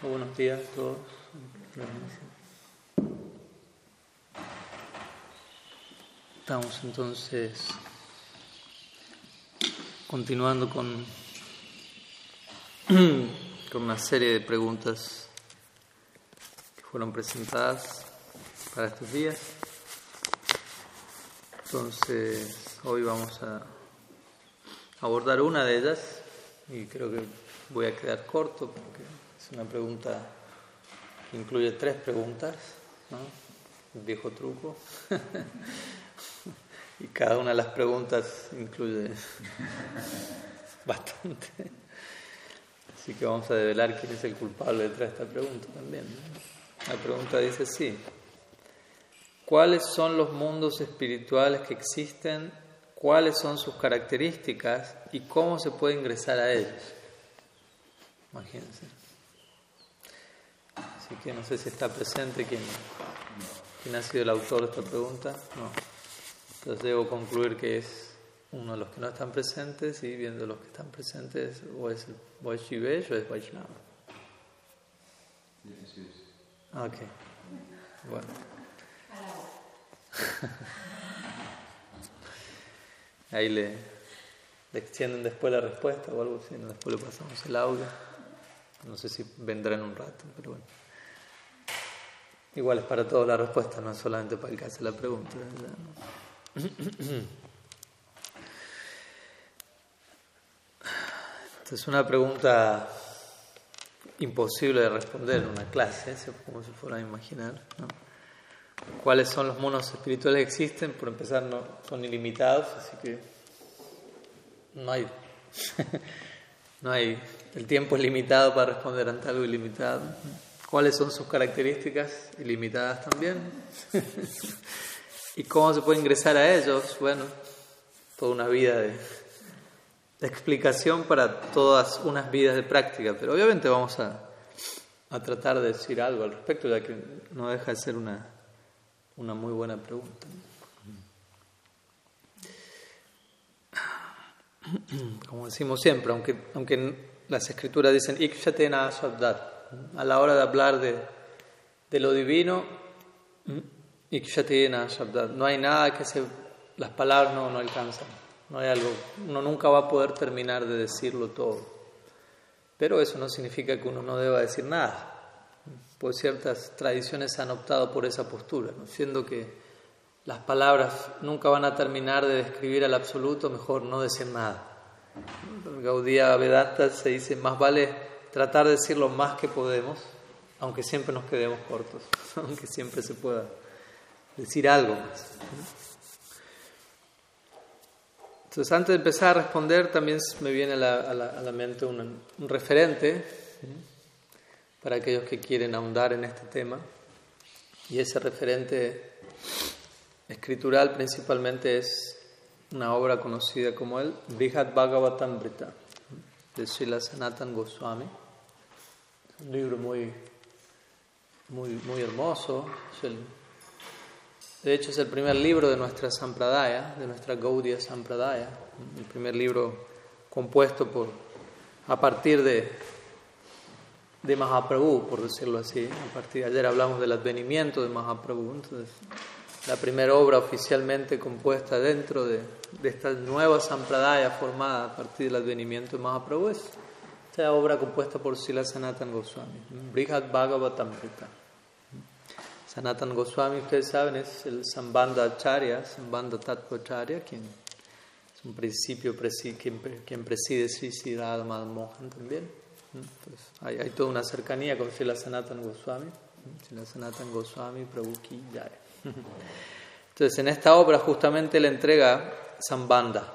Buenos días a todos. Estamos entonces continuando con, con una serie de preguntas que fueron presentadas para estos días. Entonces, hoy vamos a abordar una de ellas y creo que voy a quedar corto porque es una pregunta que incluye tres preguntas, ¿no? Viejo truco. y cada una de las preguntas incluye bastante. Así que vamos a develar quién es el culpable detrás de esta pregunta también. La pregunta dice sí. ¿Cuáles son los mundos espirituales que existen cuáles son sus características y cómo se puede ingresar a ellos. Imagínense. Así que no sé si está presente quién, quién ha sido el autor de esta pregunta. No. Entonces debo concluir que es uno de los que no están presentes y viendo los que están presentes o es Vaishnavesh o es Vaishnava. Ah, ok. Bueno. Ahí le, extienden después la respuesta o algo así, después le pasamos el audio. No sé si vendrá en un rato, pero bueno. Igual es para todos la respuesta, no solamente para el que hace la pregunta. Es una pregunta imposible de responder en una clase, como se fuera a imaginar. cuáles son los monos espirituales que existen, por empezar no son ilimitados, así que no hay, no hay, el tiempo es limitado para responder ante algo ilimitado. ¿Cuáles son sus características ilimitadas también? ¿Y cómo se puede ingresar a ellos? Bueno, toda una vida de, explicación para todas unas vidas de práctica, pero obviamente vamos a, a tratar de decir algo al respecto, ya que no deja de ser una una muy buena pregunta. Como decimos siempre, aunque, aunque las escrituras dicen Ikshatena a la hora de hablar de, de lo divino, no hay nada que se. las palabras no, no alcanzan, no hay algo, uno nunca va a poder terminar de decirlo todo. Pero eso no significa que uno no deba decir nada pues ciertas tradiciones han optado por esa postura, ¿no? siendo que las palabras nunca van a terminar de describir al absoluto, mejor no decir nada. En Gaudía Vedanta se dice, más vale tratar de decir lo más que podemos, aunque siempre nos quedemos cortos, aunque siempre se pueda decir algo más. Entonces, antes de empezar a responder, también me viene a la, mente un, un referente para aquellos que quieren ahondar en este tema. Y ese referente escritural principalmente es una obra conocida como el Brihad Bhagavatamrita de Srila Sanatan Goswami. Un libro muy, muy, muy hermoso. de hecho, es el primer libro de nuestra Sampradaya, de nuestra Gaudiya Sampradaya. El primer libro compuesto por, a partir de de Mahaprabhu, por decirlo así. A partir de ayer hablamos del advenimiento de Mahaprabhu. Entonces, la primera obra oficialmente compuesta dentro de, de esta nueva sampradaya formada a partir del advenimiento de Mahaprabhu es esta obra compuesta por Sila Sanatan Goswami, Brihad Bhagavatamrita. Sanatan Goswami, ustedes saben, es el Sambandha Acharya, Sambandha Acharya, quien es un principio quien, quien preside Sri Mohan también. Hay, toda una cercanía con Srila Sanatan Goswami, Srila Sanatan Goswami, Prabhu Ki Jai. Entonces, en esta obra justamente le entrega Sambandha,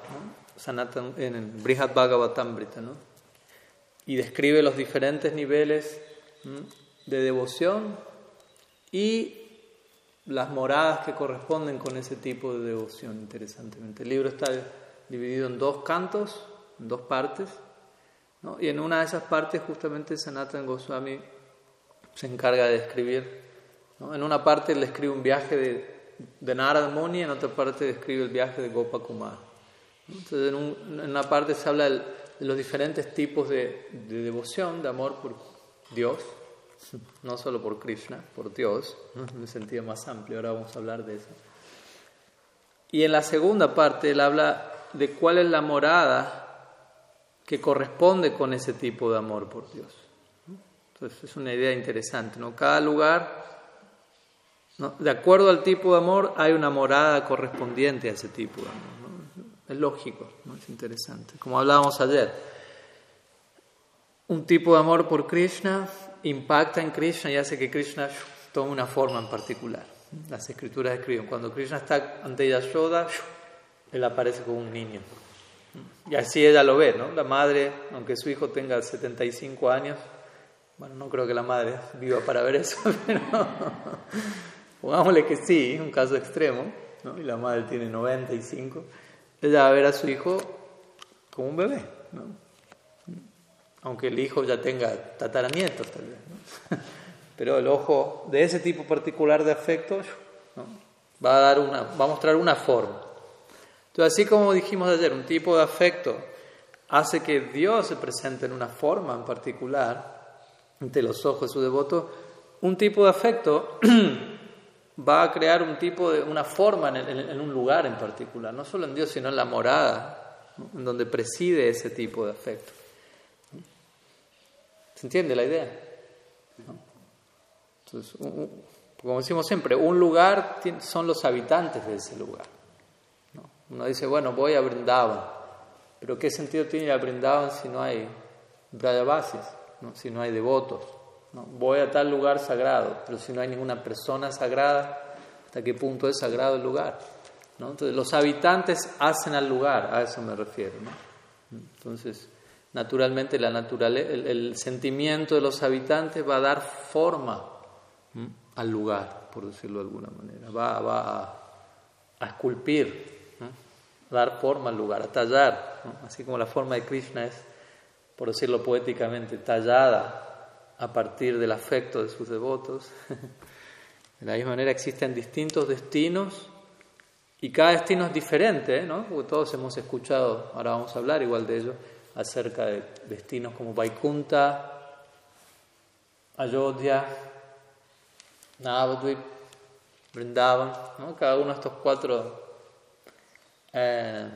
Sanatan, en el Brihad Bhagavatamrita, ¿no? y describe los diferentes niveles de devoción y las moradas que corresponden con ese tipo de devoción, interesantemente. El libro está dividido en dos cantos, en dos partes. Y en una de esas partes justamente Sanatan Goswami se encarga de escribir. En una parte le escribe un viaje de, de Narad Muni, en otra parte describe el viaje de Gopakumar. Entonces en, una parte se habla de, los diferentes tipos de, devoción, de amor por Dios, no solo por Krishna, por Dios, en un sentido más amplio, ahora vamos a hablar de eso. Y en la segunda parte él habla de cuál es la morada que corresponde con ese tipo de amor por Dios. Entonces es una idea interesante, ¿no? Cada lugar, de acuerdo al tipo de amor, hay una morada correspondiente a ese tipo de amor. Es lógico, ¿no? es interesante. Como hablábamos ayer, un tipo de amor por Krishna impacta en Krishna y hace que Krishna tome una forma en particular. Las escrituras escriben, cuando Krishna está ante Yashoda, él aparece como un niño. Y así ella lo ve, ¿no? La madre, aunque su hijo tenga 75 años, bueno, no creo que la madre viva para ver eso, pero pongámosle que sí, un caso extremo, ¿no? Y la madre tiene 95, ella va a ver a su hijo como un bebé, ¿no? Aunque el hijo ya tenga tataranietos, tal vez. Pero el ojo de ese tipo particular de afecto va, a dar una, va a mostrar una forma. Entonces, así como dijimos ayer, un tipo de afecto hace que Dios se presente en una forma en particular ante los ojos de su devoto, un tipo de afecto va a crear un tipo de una forma en, un lugar en particular, no solo en Dios, sino en la morada, en donde preside ese tipo de afecto. ¿Se entiende la idea? Entonces, como decimos siempre, un lugar son los habitantes de ese lugar. Uno dice, bueno, voy a Brindavan, pero ¿qué sentido tiene ir a Brindavan si no hay Brayavasis, ¿no? si no hay devotos? Voy a tal lugar sagrado, pero si no hay ninguna persona sagrada, ¿hasta qué punto es sagrado el lugar? Entonces, los habitantes hacen al lugar, a eso me refiero. Entonces, naturalmente, la naturaleza, el, sentimiento de los habitantes va a dar forma al lugar, por decirlo de alguna manera, va, a esculpir dar forma al lugar, a tallar, así como la forma de Krishna es, por decirlo poéticamente, tallada a partir del afecto de sus devotos. De la misma manera existen distintos destinos y cada destino es diferente, ¿no? todos hemos escuchado, ahora vamos a hablar igual de ello, acerca de destinos como Vaikunta, Ayodhya, Navadvip, Vrindavan, ¿no? cada uno de estos cuatro eh,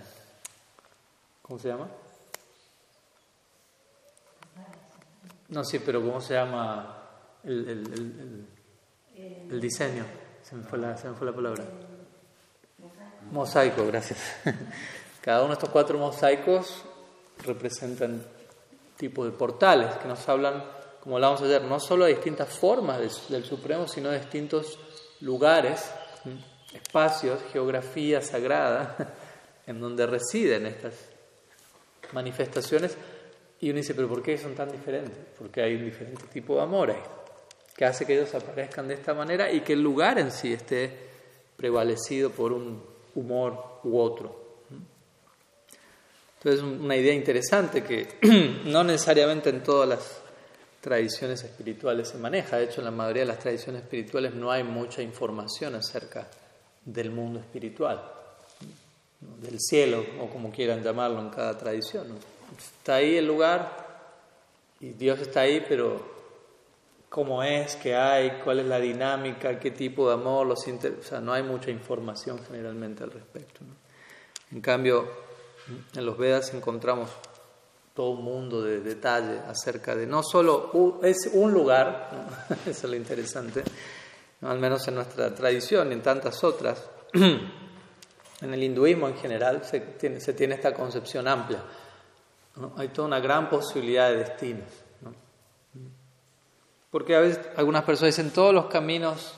¿Cómo se llama? No, sí, pero ¿cómo se llama el, el, diseño? Se me, fue la, se me fue la palabra. Mosaico, gracias. Cada uno de estos cuatro mosaicos representan tipo de portales que nos hablan, como hablábamos ayer, no solo de distintas formas del Supremo, sino de distintos lugares, espacios, geografía sagrada en donde residen estas manifestaciones. Y uno dice, pero ¿por qué son tan diferentes? Porque hay un diferente tipo de amor ahí, que hace que ellos aparezcan de esta manera y que el lugar en sí esté prevalecido por un humor u otro. Entonces, una idea interesante que no necesariamente en todas las tradiciones espirituales se maneja. De hecho, en la mayoría de las tradiciones espirituales no hay mucha información acerca del mundo espiritual del cielo, o como quieran llamarlo en cada tradición. Está ahí el lugar y Dios está ahí, pero cómo es, qué hay, cuál es la dinámica, qué tipo de amor, los o sea, no hay mucha información generalmente al respecto. En cambio, en los Vedas encontramos todo un mundo de detalle acerca de no solo es un lugar, eso es lo interesante, al menos en nuestra tradición y en tantas otras. En el hinduismo en general se tiene, se tiene esta concepción amplia. Hay toda una gran posibilidad de destinos. Porque a veces algunas personas dicen todos los caminos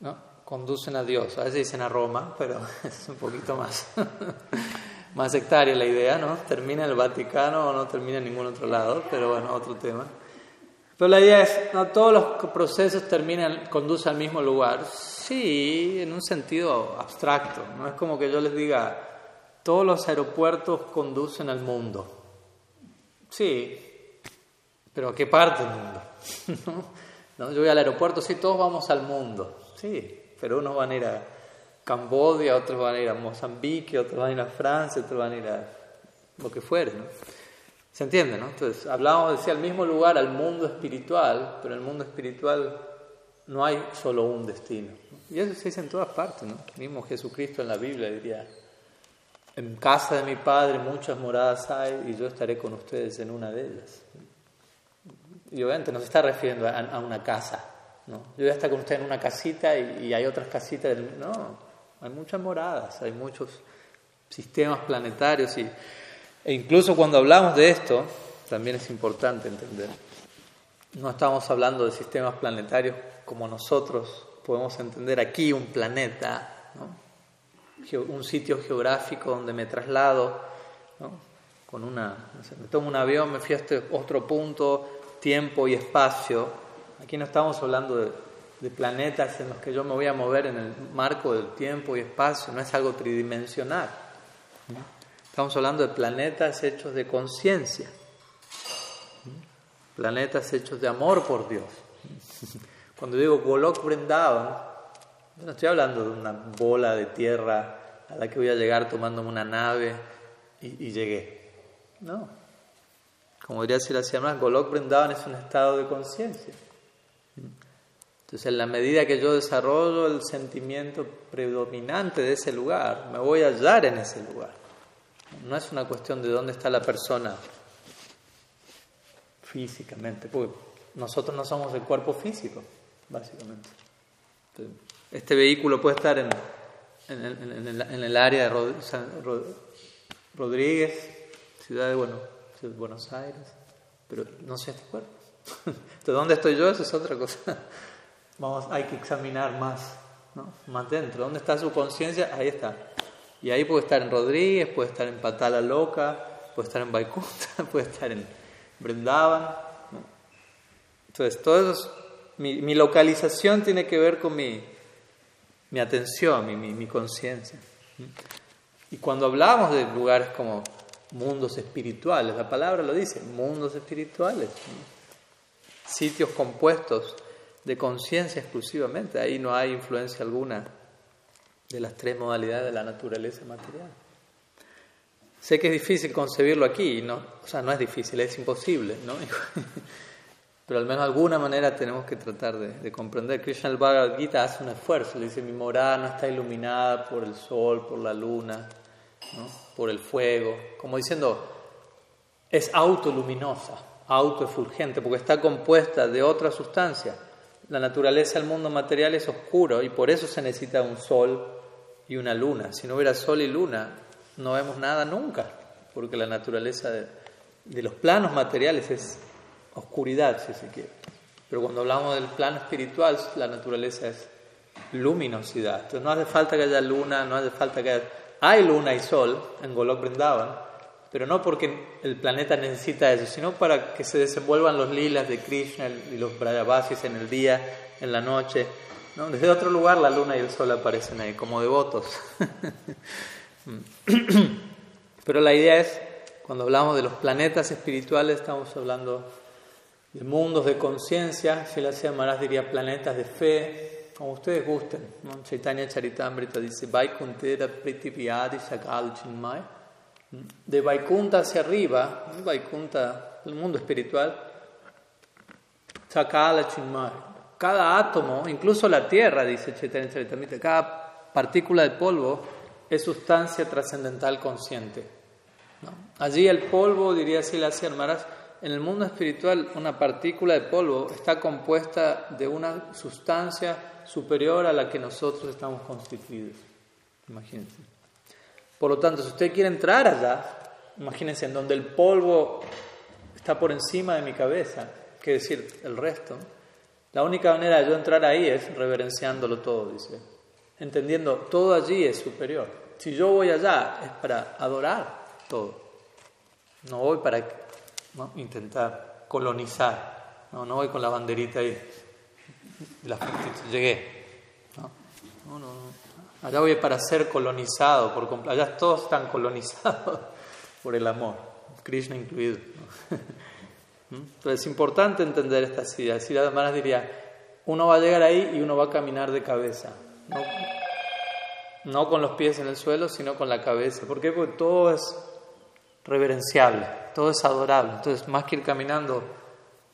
¿no? conducen a Dios. A veces dicen a Roma, pero es un poquito más, más sectaria la idea, ¿no? Termina en el Vaticano o no termina en ningún otro lado, pero bueno, otro tema. Pero la idea es, no todos los procesos terminan, conducen al mismo lugar. Sí, en un sentido abstracto. No es como que yo les diga, todos los aeropuertos conducen al mundo. Sí, pero ¿a qué parte del mundo? ¿No? Yo voy al aeropuerto, sí, todos vamos al mundo. Sí, pero unos van a ir a Cambodia, otros van a ir a Mozambique, otros van a ir a Francia, otros van a ir a lo que fuere. ¿no? ¿Se entiende, no? Entonces, hablamos, decía, al mismo lugar, al mundo espiritual, pero el mundo espiritual no hay solo un destino. Y eso se dice en todas partes, ¿no? Mismo Jesucristo en la Biblia diría, en casa de mi Padre muchas moradas hay y yo estaré con ustedes en una de ellas. Y obviamente no se está refiriendo a, una casa, ¿no? Yo voy con ustedes en una casita y, hay otras casitas. No, hay muchas moradas, hay muchos sistemas planetarios y, e incluso cuando hablamos de esto, también es importante entender, no estamos hablando de sistemas planetarios como nosotros podemos entender aquí un planeta, un sitio geográfico donde me traslado, con una, me tomo un avión, me fui a este otro punto, tiempo y espacio. Aquí no estamos hablando de, planetas en los que yo me voy a mover en el marco del tiempo y espacio, no es algo tridimensional. Estamos hablando de planetas hechos de conciencia, planetas hechos de amor por Dios. Cuando digo Golok Vrindavan, no estoy hablando de una bola de tierra a la que voy a llegar tomándome una nave y, llegué. No. Como diría la más, Golok Vrindavan es un estado de conciencia. Entonces, en la medida que yo desarrollo el sentimiento predominante de ese lugar, me voy a hallar en ese lugar. No es una cuestión de dónde está la persona físicamente, porque nosotros no somos el cuerpo físico básicamente. Este vehículo puede estar en, en, el, área de Rodríguez, ciudad de, bueno, Buenos Aires, pero no sé este cuerpo. Entonces, ¿dónde estoy yo? Eso es otra cosa. Vamos, hay que examinar más, ¿no? más dentro. ¿Dónde está su conciencia? Ahí está. Y ahí puede estar en Rodríguez, puede estar en Patala Loca, puede estar en Vaikunta, puede estar en Brindavan. Entonces, todos esos mi, localización tiene que ver con mi, mi atención, mi, mi, conciencia. Y cuando hablamos de lugares como mundos espirituales, la palabra lo dice, mundos espirituales, sitios compuestos de conciencia exclusivamente, ahí no hay influencia alguna de las tres modalidades de la naturaleza material. Sé que es difícil concebirlo aquí, no, o sea, no es difícil, es imposible, ¿no? pero al menos de alguna manera tenemos que tratar de, comprender. Krishna el Bhagavad Gita hace un esfuerzo, le dice, mi morada no está iluminada por el sol, por la luna, por el fuego, como diciendo, es autoluminosa, autoefulgente, porque está compuesta de otra sustancia. La naturaleza del mundo material es oscuro y por eso se necesita un sol y una luna. Si no hubiera sol y luna, no vemos nada nunca, porque la naturaleza de los planos materiales es oscuridad, si se quiere. Pero cuando hablamos del plano espiritual, la naturaleza es luminosidad. Entonces no hace falta que haya luna, no hace falta que haya... Hay luna y sol en Golok Vrindavan, pero no porque el planeta necesita eso, sino para que se desenvuelvan los lilas de Krishna y los Brajavasis en el día, en la noche. ¿no? Desde otro lugar la luna y el sol aparecen ahí como devotos. pero la idea es, cuando hablamos de los planetas espirituales, estamos hablando de mundos de conciencia, si la Maharaj diría planetas de fe, como ustedes gusten. ¿no? Chaitanya Charitamrita dice Vaikuntera Pritipiyadi Sakal Chinmay. De Vaikunta hacia arriba, Vaikunta, el mundo espiritual, Sakala Chinmay. Cada átomo, incluso la tierra, dice Chaitanya Charitamrita, cada partícula de polvo es sustancia trascendental consciente. Allí el polvo, diría Silasya Maharaj, en el mundo espiritual una partícula de polvo está compuesta de una sustancia superior a la que nosotros estamos constituidos. Imagínense. Por lo tanto, si usted quiere entrar allá, imagínense en donde el polvo está por encima de mi cabeza, que decir, el resto. La única manera de yo entrar ahí es reverenciándolo todo, dice. Entendiendo, todo allí es superior. Si yo voy allá es para adorar todo. No voy para intentar colonizar. No, no voy con la banderita ahí. La llegué. No, no, Allá voy para ser colonizado, por allá todos están colonizados por el amor, Krishna incluido. ¿Mm? Entonces es importante entender estas ideas. Si las diría, uno va a llegar ahí y uno va a caminar de cabeza. No, no con los pies en el suelo, sino con la cabeza. ¿Por qué? Porque todo es reverenciable, todo es adorable. Entonces, más que ir caminando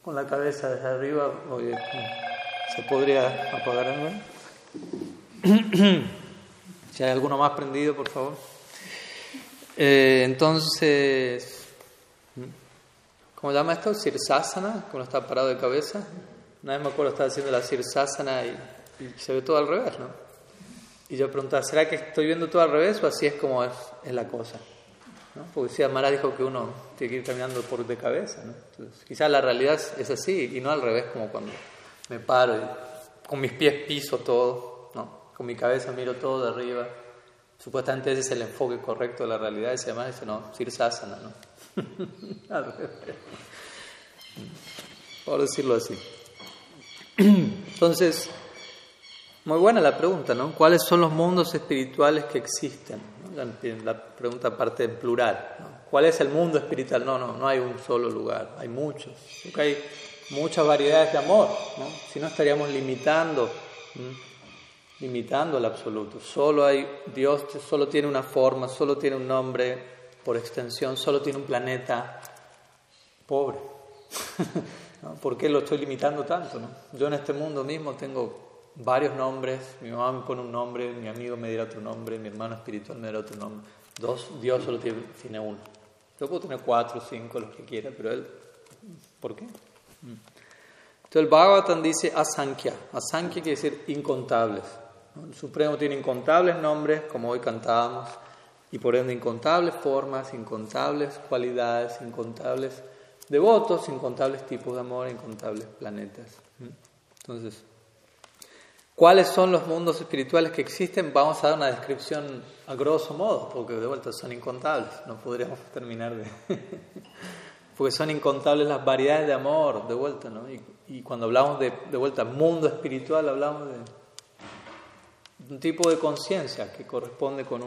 con la cabeza desde arriba, se podría apagar si hay alguno más prendido, por favor. Eh, entonces, ¿cómo llama esto? Sirsasana, cuando está parado de cabeza. Una vez me acuerdo, estaba haciendo la Sirsasana y, y se ve todo al revés, ¿no? Y yo preguntaba, ¿será que estoy viendo todo al revés o así es como es la cosa? Porque si Amara dijo que uno tiene que ir caminando por de cabeza. ¿no? Entonces, quizás la realidad es así y no al revés, como cuando me paro y con mis pies piso todo, ¿no? con mi cabeza miro todo de arriba. Supuestamente ese es el enfoque correcto de la realidad. Y llama dice, no, Sirsasana, ¿no? al revés. Por decirlo así. Entonces, muy buena la pregunta, ¿no? ¿Cuáles son los mundos espirituales que existen? La, pregunta parte en plural. ¿Cuál es el mundo espiritual? No, no, no hay un solo lugar, hay muchos. Porque hay muchas variedades de amor. Si no estaríamos limitando, limitando al absoluto. Solo hay, Dios solo tiene una forma, solo tiene un nombre, por extensión, solo tiene un planeta pobre. ¿Por qué lo estoy limitando tanto? ¿no? Yo en este mundo mismo tengo varios nombres, mi mamá me pone un nombre, mi amigo me dirá otro nombre, mi hermano espiritual me dirá otro nombre. Dos, Dios solo tiene, uno. Yo puedo tener cuatro, cinco, los que quiera, pero él, ¿por qué? Mm. Entonces el Bhagavatam dice asankhya. Asankhya quiere decir incontables. El Supremo tiene incontables nombres, como hoy cantábamos, y por ende incontables formas, incontables cualidades, incontables devotos, incontables tipos de amor, incontables planetas. Entonces, ¿Cuáles son los mundos espirituales que existen? Vamos a dar una descripción a grosso modo, porque de vuelta son incontables, no podríamos terminar de... porque son incontables las variedades de amor, de vuelta, ¿no? Y, cuando hablamos de, de vuelta mundo espiritual, hablamos de un tipo de conciencia que corresponde con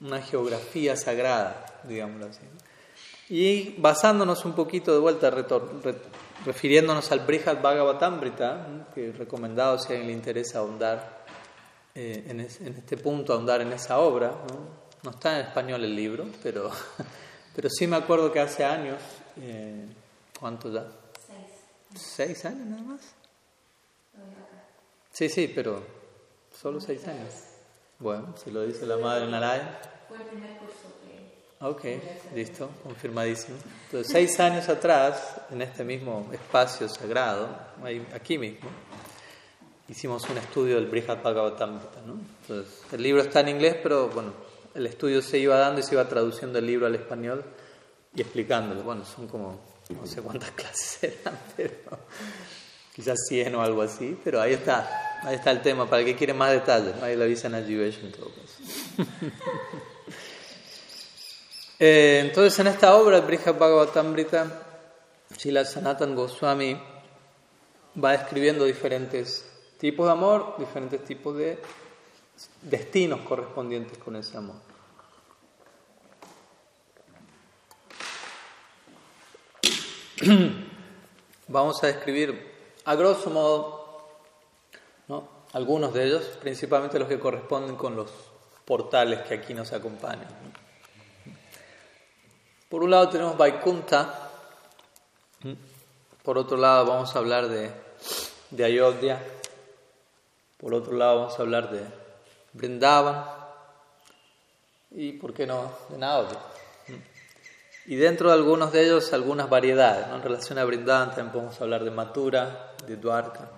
una geografía sagrada, digámoslo así. Y basándonos un poquito de vuelta, refiriéndonos al Brihad Bhagavatamrita, que recomendado si a alguien le interesa ahondar eh, en, este punto, ahondar en esa obra. ¿no? está en español el libro, pero, pero sí me acuerdo que hace años, eh, ¿cuánto ya? Seis. ¿Seis años nada más? Sí, sí, pero solo seis años. Bueno, si lo dice la madre Naraya. Fue el primer curso. Ok, listo, confirmadísimo. Entonces, seis años atrás, en este mismo espacio sagrado, aquí mismo, hicimos un estudio del Brihad Bhagavatamrita. ¿no? Entonces, el libro está en inglés, pero bueno, el estudio se iba dando y se iba traduciendo el libro al español y explicándolo. Bueno, son como no sé cuántas clases eran, pero quizás 100 o algo así, pero ahí está, ahí está el tema, para el que quiere más detalles, ahí lo avisan a Jivesh en todo caso. Eh, entonces, en esta obra, el Brihad Bhagavatamrita, Srila Sanatan Goswami va describiendo diferentes tipos de amor, diferentes tipos de destinos correspondientes con ese amor. Vamos a describir a grosso modo ¿no? algunos de ellos, principalmente los que corresponden con los portales que aquí nos acompañan. Por un lado tenemos Vaikunta, por otro lado vamos a hablar de, de Ayodhya, por otro lado vamos a hablar de Vrindavan y, ¿por qué no?, de Naudi. Y dentro de algunos de ellos algunas variedades, en relación a Vrindavan también podemos hablar de Mathura, de Dwarka,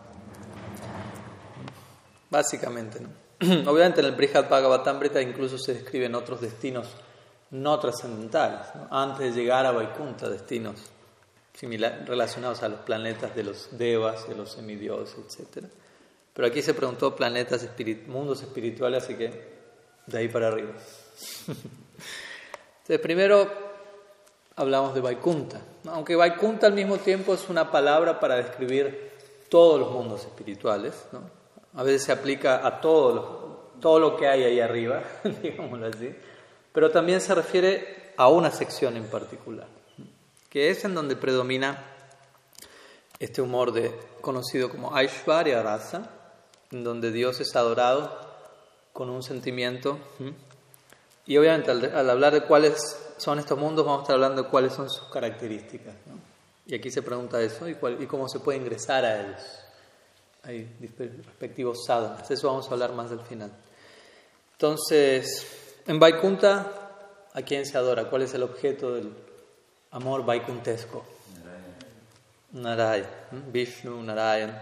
básicamente. Obviamente en el Brihad Bhagavatamrita incluso se describen otros destinos no trascendentales, antes de llegar a Vaikunta, destinos similar, relacionados a los planetas de los devas, de los semidioses, etc. Pero aquí se preguntó planetas, mundos espirituales, así que de ahí para arriba. Entonces, primero hablamos de Vaikunta, aunque Vaikunta al mismo tiempo es una palabra para describir todos los mundos espirituales, ¿no? a veces se aplica a todo todo lo que hay ahí arriba, digámoslo así pero también se refiere a una sección en particular, que es en donde predomina este humor de, conocido como Aishwarya Rasa, en donde Dios es adorado con un sentimiento. Y obviamente al, hablar de cuáles son estos mundos, vamos a estar hablando de cuáles son sus características. Y aquí se pregunta eso y, cuál, y cómo se puede ingresar a ellos. Hay respectivos sadhanas, eso vamos a hablar más del final. Entonces, en Vaikunta, ¿a quién se adora? ¿Cuál es el objeto del amor vaikuntesco? Narayan, Vishnu, Narayan.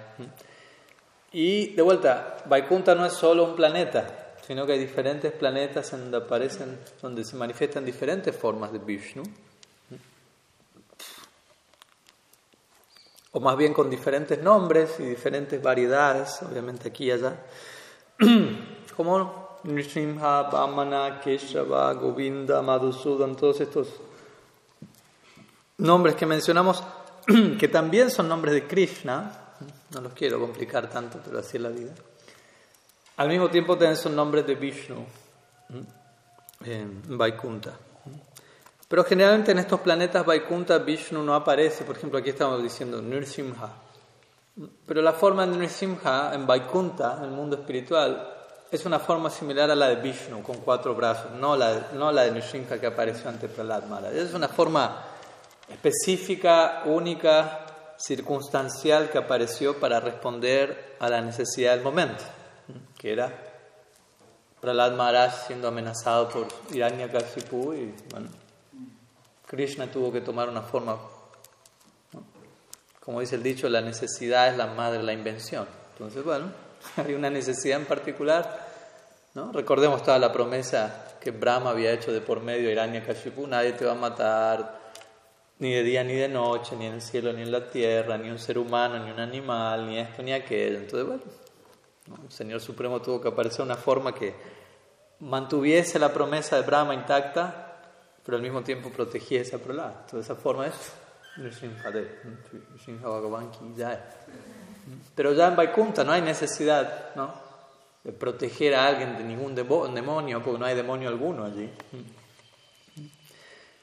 Y de vuelta, Vaikunta no es solo un planeta, sino que hay diferentes planetas donde aparecen, donde se manifiestan diferentes formas de Vishnu. O más bien con diferentes nombres y diferentes variedades, obviamente aquí y allá. Como Nrsimha, Vamana, Keshava, Govinda, Madhusudan, todos estos nombres que mencionamos, que también son nombres de Krishna, no los quiero complicar tanto, pero así es la vida. Al mismo tiempo tienen sus nombres de Vishnu en Vaikunta. Pero generalmente en estos planetas Vaikunta Vishnu no aparece, por ejemplo aquí estamos diciendo Nrsimha. Pero la forma de Nrsimha en Vaikunta, en el mundo espiritual, es una forma similar a la de Vishnu, con cuatro brazos, no la, no la de Nrsimha que apareció ante Prahlad Maharaj. Es una forma específica, única, circunstancial que apareció para responder a la necesidad del momento, que era Prahlad Maharaj siendo amenazado por Hiranyakashipu y bueno, Krishna tuvo que tomar una forma, como dice el dicho, la necesidad es la madre de la invención. Entonces, bueno, hay una necesidad en particular, ¿no? Recordemos toda la promesa que Brahma había hecho de por medio de Hiranyakashipu, nadie te va a matar, ni de día ni de noche, ni en el cielo ni en la tierra, ni un ser humano, ni un animal, ni esto ni aquello. Entonces, bueno, el Señor Supremo tuvo que aparecer una forma que mantuviese la promesa de Brahma intacta, pero al mismo tiempo protegiese esa prolada. Entonces, esa forma es Pero ya en Vaikunta no hay necesidad ¿no? Proteger a alguien de ningún demonio, porque no hay demonio alguno allí.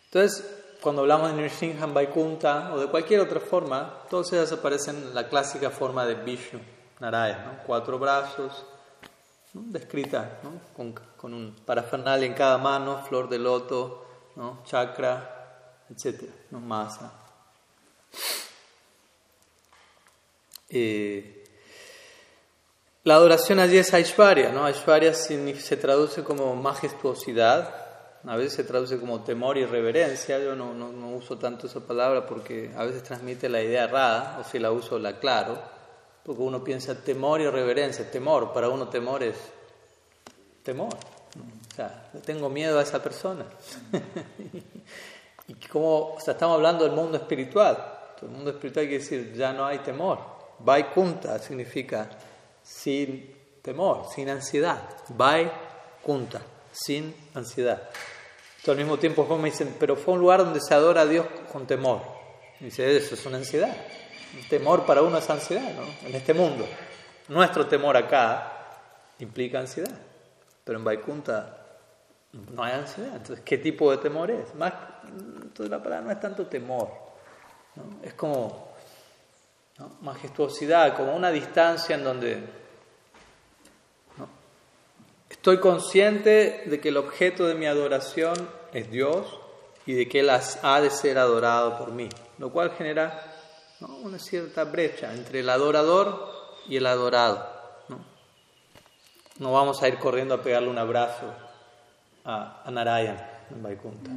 Entonces, cuando hablamos de Nrsimhan Vaikunta o de cualquier otra forma, todas ellas aparecen en la clásica forma de Vishnu, Narayana, cuatro brazos, descrita con, un parafernalia en cada mano, flor de loto, chakra, etc., masa. Eh, la adoración allí es Aishwarya, ¿no? Aishwarya se traduce como majestuosidad, a veces se traduce como temor y reverencia, yo no, no, no, uso tanto esa palabra porque a veces transmite la idea errada, o si la uso la aclaro, porque uno piensa temor y reverencia, temor, para uno temor es temor, o sea, tengo miedo a esa persona. y como, o sea, estamos hablando del mundo espiritual, el mundo espiritual quiere decir, ya no hay temor, Vaikunta significa sin temor, sin ansiedad, Vaikunta sin ansiedad. al mismo tiempo me dicen, pero fue un lugar donde se adora a Dios con temor. dice, eso es una ansiedad. El temor para uno es ansiedad, ¿no? En este mundo. Nuestro temor acá implica ansiedad. Pero en Vaikunta no hay ansiedad. Entonces, ¿qué tipo de temor es? Más, entonces la palabra no es tanto temor. Es como majestuosidad, como una distancia en donde Estoy consciente de que el objeto de mi adoración es Dios y de que Él ha de ser adorado por mí, lo cual genera una cierta brecha entre el adorador y el adorado. ¿no? vamos a ir corriendo a pegarle un abrazo a, a Narayan en Vaikunta,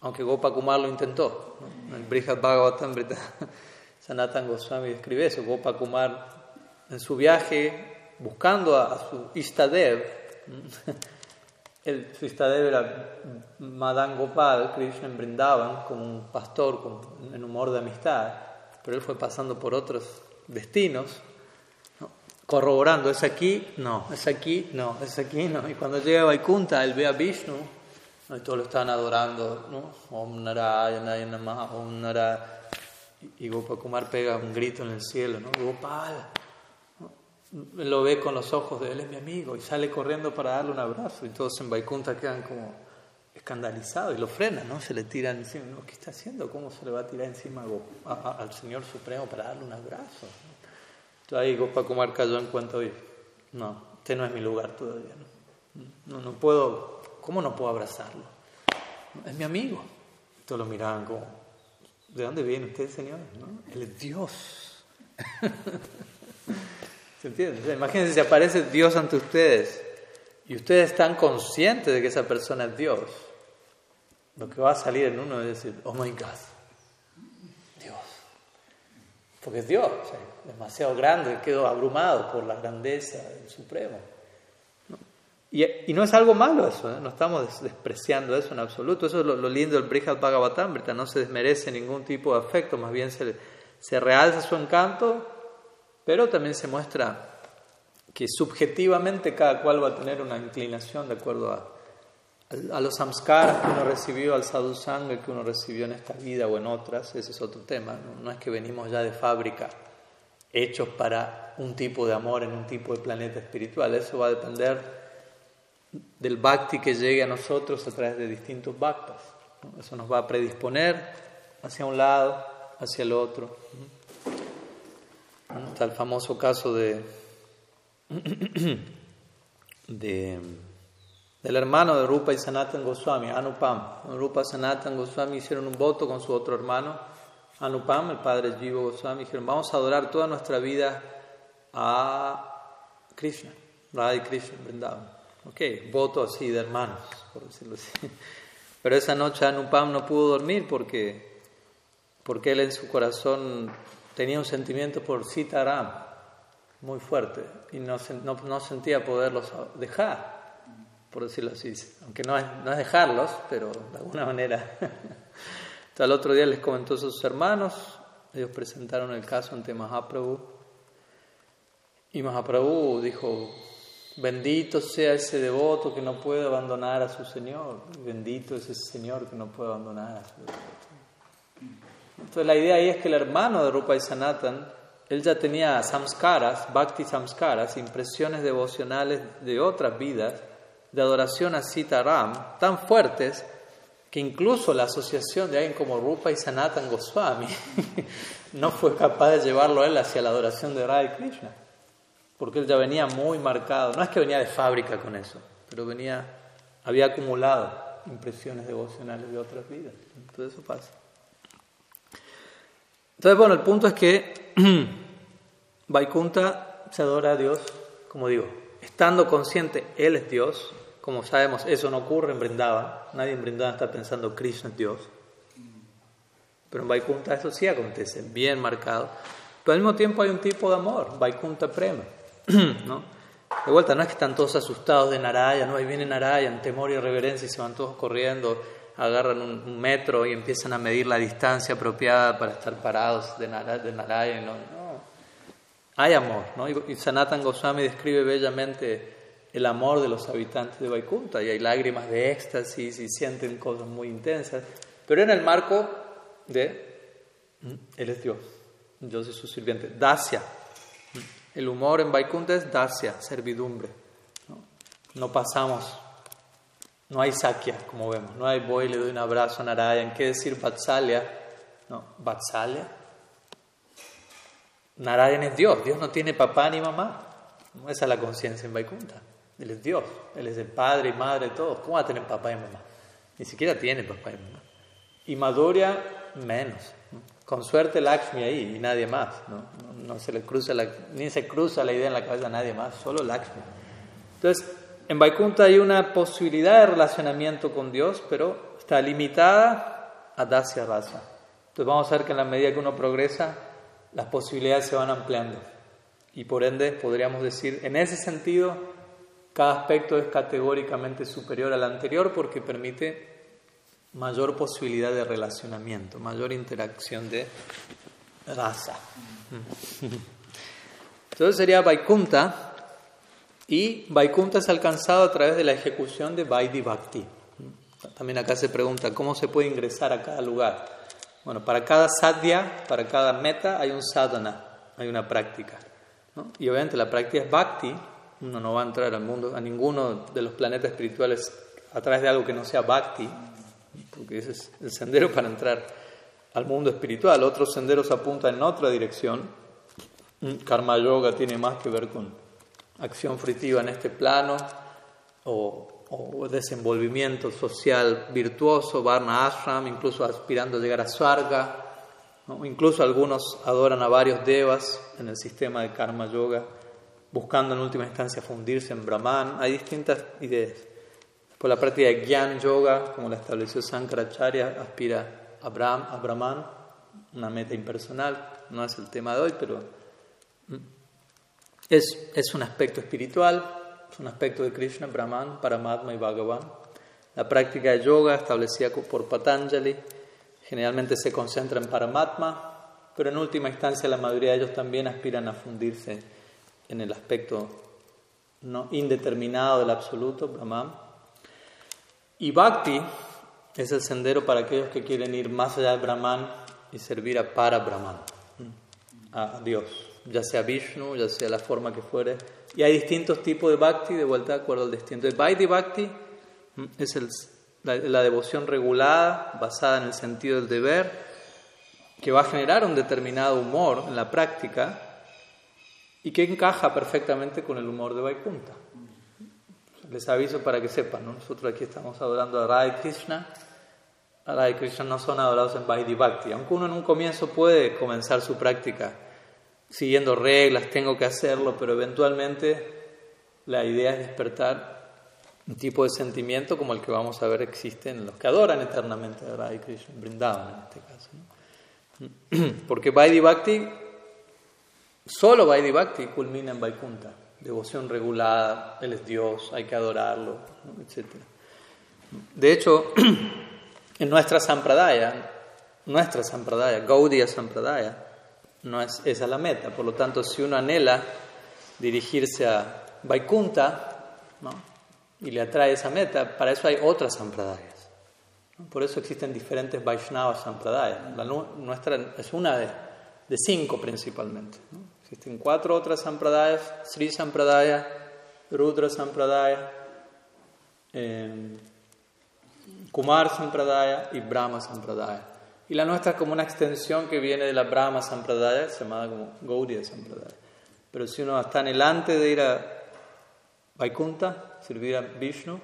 aunque Gopakumar lo intentó. En el Brihad Bhagavatam, Sanatan Goswami escribe eso. Gopakumar en su viaje buscando a, a su Istadev, el Suistadev era Madan Gopal, Krishna en Brindavan, como un pastor con, en humor de amistad, pero él fue pasando por otros destinos, corroborando, es aquí, no, es aquí, no, es aquí, no. Y cuando llega a Vaikunta, él ve a Vishnu, y todos lo están adorando, ¿no? Om Narayana Om Narayana. Y Gopakumar pega un grito en el cielo, ¿no? Gopal, lo ve con los ojos de él es mi amigo y sale corriendo para darle un abrazo y todos en Vaikunta quedan como escandalizados y lo frenan, ¿no? Se le tiran encima, ¿qué está haciendo? ¿Cómo se le va a tirar encima al Señor Supremo para darle un abrazo? Entonces ahí Gopakumar cayó en cuenta, oye, no, este no es mi lugar todavía, ¿no? No, no puedo, ¿cómo no puedo abrazarlo? es mi amigo. Todos lo miraban como, ¿de dónde viene usted, Señor? Él es Dios. ¿Se entiende? imagínense si aparece Dios ante ustedes y ustedes están conscientes de que esa persona es Dios. Lo que va a salir en uno es decir, oh my God, Dios. Porque es Dios, demasiado grande, quedo abrumado por la grandeza del Supremo. Y, no es algo malo eso, ¿eh? no estamos despreciando eso en absoluto. Eso es lo, lindo del Brihad Bhagavatamrita, no se desmerece ningún tipo de afecto, más bien se, se realza su encanto, pero también se muestra que subjetivamente cada cual va a tener una inclinación de acuerdo a, a los samskaras que uno recibió, al sadhusanga que uno recibió en esta vida o en otras, ese es otro tema. no es que venimos ya de fábrica hechos para un tipo de amor en un tipo de planeta espiritual, eso va a depender del bhakti que llegue a nosotros a través de distintos bhaktas. Eso nos va a predisponer hacia un lado, hacia el otro. Está el famoso caso de, de del hermano de Rupa y Sanatan Goswami, Anupam. Rupa y Sanatan Goswami hicieron un voto con su otro hermano, Anupam, el padre Jiva Goswami, dijeron, vamos a adorar toda nuestra vida a Krishna, Radha y Krishna, Vrindavan. Ok, voto así de hermanos, por decirlo así. Pero esa noche Anupam no pudo dormir porque, porque él en su corazón tenía un sentimiento por Sitaram muy fuerte y no, sentía poderlos dejar, por decirlo así. Aunque no es, no es dejarlos, pero de alguna manera. Entonces, al otro día les comentó a sus hermanos, ellos presentaron el caso ante Mahaprabhu y Mahaprabhu dijo, Bendito sea ese devoto que no puede abandonar a su Señor. Bendito es ese Señor que no puede abandonar a su devoto. Entonces la idea ahí es que el hermano de Rupa y Sanatan, él ya tenía samskaras, bhakti samskaras, impresiones devocionales de otras vidas, de adoración a Sitaram, tan fuertes que incluso la asociación de alguien como Rupa y Sanatan Goswami no fue capaz de llevarlo a él hacia la adoración de Radha Krishna porque él ya venía muy marcado. No es que venía de fábrica con eso, pero venía, había acumulado impresiones devocionales de otras vidas. Entonces eso pasa. Entonces, bueno, el punto es que Vaikunta se adora a Dios, como digo, estando consciente, Él es Dios. Como sabemos, eso no ocurre en Brindavan. Nadie en Brindavan está pensando Krishna es Dios. Pero en Vaikunta eso sí acontece, bien marcado. Pero al mismo tiempo hay un tipo de amor, Vaikunta Prema. ¿no? De vuelta, no es que están todos asustados de Naraya, ¿no? Ahí viene Naraya temor y reverencia y se van todos corriendo, agarran un, metro y empiezan a medir la distancia apropiada para estar parados de Naraya. ¿no? Hay amor, ¿no? Y Sanatan Goswami describe bellamente el amor de los habitantes de Vaikunta y hay lágrimas de éxtasis y sienten cosas muy intensas, pero en el marco de Él es Dios, Dios es su sirviente, Dacia, el humor en Vaikunta es dacia, servidumbre. ¿no? pasamos, no hay sakya, como vemos, no hay voy le doy un abrazo a Narayan. ¿Qué decir Vatsalya? No, Vatsalya. Narayan es Dios, Dios no tiene papá ni mamá. Esa es la conciencia en Vaikunta. Él es Dios, Él es el padre y madre de todos. ¿Cómo va a tener papá y mamá? Ni siquiera tiene papá y mamá. Y Madhurya, menos. Con suerte Lakshmi ahí y nadie más. ¿no? No, se le cruza la, ni se cruza la idea en la cabeza a nadie más, solo Lakshmi. Entonces, en Vaikunta hay una posibilidad de relacionamiento con Dios, pero está limitada a Dasya Rasa. Entonces vamos a ver que en la medida que uno progresa, las posibilidades se van ampliando. Y por ende, podríamos decir, en ese sentido, cada aspecto es categóricamente superior al anterior porque permite mayor posibilidad de relacionamiento, mayor interacción de raza. Entonces sería Vaikunta y Vaikunta es alcanzado a través de la ejecución de Vaidhi Bhakti. También acá se pregunta cómo se puede ingresar a cada lugar. Bueno, para cada sadhya, para cada meta hay un sadhana, hay una práctica. Y obviamente la práctica es Bhakti, uno no va a entrar al mundo, a ninguno de los planetas espirituales a través de algo que no sea Bhakti, porque ese es el sendero para entrar al mundo espiritual. Otros senderos apuntan en otra dirección. Karma yoga tiene más que ver con acción fritiva en este plano o o desenvolvimiento social virtuoso, Varna Ashram, incluso aspirando a llegar a Swarga. Incluso algunos adoran a varios devas en el sistema de Karma Yoga, buscando en última instancia fundirse en Brahman. Hay distintas ideas. Por la práctica de Gyan Yoga, como la estableció Sankaracharya, aspira a, a Brahman, una meta impersonal. No es el tema de hoy, pero mm, es, un aspecto espiritual es un aspecto de Krishna, Brahman, Paramatma y Bhagavan. La práctica de yoga establecida por Patanjali generalmente se concentra en Paramatma, pero en última instancia la mayoría de ellos también aspiran a fundirse en el aspecto no indeterminado del absoluto, Brahman. Y Bhakti es el sendero para aquellos que quieren ir más allá de Brahman y servir a Para Brahman, a Dios, ya sea Vishnu, ya sea la forma que fuere, y hay distintos tipos de bhakti, de vuelta de acuerdo al destino. Entonces, Vaidhi Bhakti mm, es la, devoción regulada, basada en el sentido del deber, que va a generar un determinado humor en la práctica y que encaja perfectamente con el humor de Vaikunta. Les aviso para que sepan, nosotros aquí estamos adorando a Radha Krishna. Radha y Krishna no son adorados en Vaidhi Bhakti, aunque uno en un comienzo puede comenzar su práctica siguiendo reglas, tengo que hacerlo, pero eventualmente la idea es despertar un tipo de sentimiento como el que vamos a ver existe en los que adoran eternamente a Radha Krishna, Brindavan en este caso. Porque Vaidhi Bhakti, solo Vaidhi Bhakti culmina en Vaikunta, devoción regulada, Él es Dios, hay que adorarlo, etc. De hecho, en nuestra Sampradaya, nuestra Sampradaya, Gaudiya Sampradaya, no es esa la meta. Por lo tanto, si uno anhela dirigirse a Vaikunta y le atrae esa meta, para eso hay otras sampradayas. Por eso existen diferentes Vaishnava sampradayas. La nuestra es una de, cinco principalmente. Existen cuatro otras sampradayas: Sri Sampradaya, Rudra Sampradaya, eh, Kumar Sampradaya y Brahma Sampradaya. Y la nuestra es como una extensión que viene de la Brahma Sampradaya, llamada como Gaudiya Sampradaya. Pero si uno está en el antes de ir a Vaikunta, servir a Vishnu,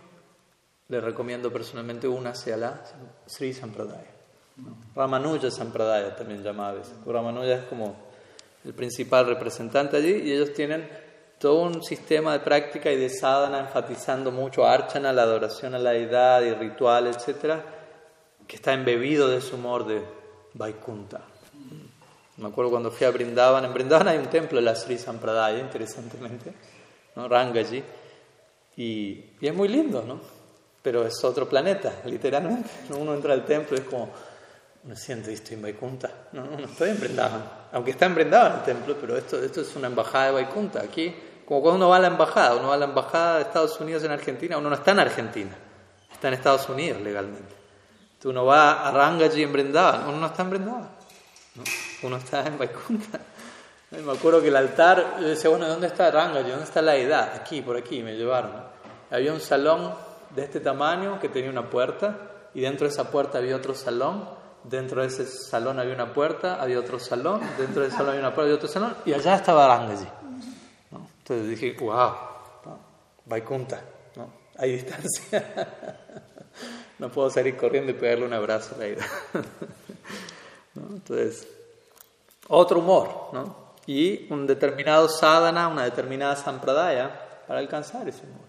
le recomiendo personalmente una sea la Sri Sampradaya. Ramanuja Sampradaya también llamada a veces. Ramanuja es como el principal representante allí y ellos tienen todo un sistema de práctica y de sadhana enfatizando mucho archana, la adoración a la deidad y rituales, etcétera que está embebido de su humor de Vaikunta. Me acuerdo cuando fui a Brindavan, en Brindavan hay un templo de la Sri Sampradaya, interesantemente, ¿no? Rangaji, y, y, es muy lindo, ¿no? Pero es otro planeta, literalmente. Uno entra al templo y es como, uno siente, estoy en Vaikunta. No, no estoy en Brindavan, aunque está en Brindavan el templo, pero esto, esto es una embajada de Vaikunta. Aquí, como cuando uno va a la embajada, uno va a la embajada de Estados Unidos en Argentina, uno no está en Argentina, está en Estados Unidos legalmente. Tú no vas a Rangaji en Brindavan, uno no está en Brindavan, uno está en Vaikunta. Me acuerdo que el altar, yo decía, bueno, ¿dónde está Rangaji? ¿Dónde está la edad? Aquí, por aquí, me llevaron. Había un salón de este tamaño que tenía una puerta y dentro de esa puerta había otro salón, dentro de ese salón había una puerta, había otro salón, dentro del salón había una puerta, había otro salón y allá estaba Rangaji. Entonces dije, wow, Vaikunta, ¿no? hay distancia. no puedo salir corriendo y pegarle un abrazo a la ida. Entonces, otro humor, ¿no? Y un determinado sadhana, una determinada sampradaya para alcanzar ese humor.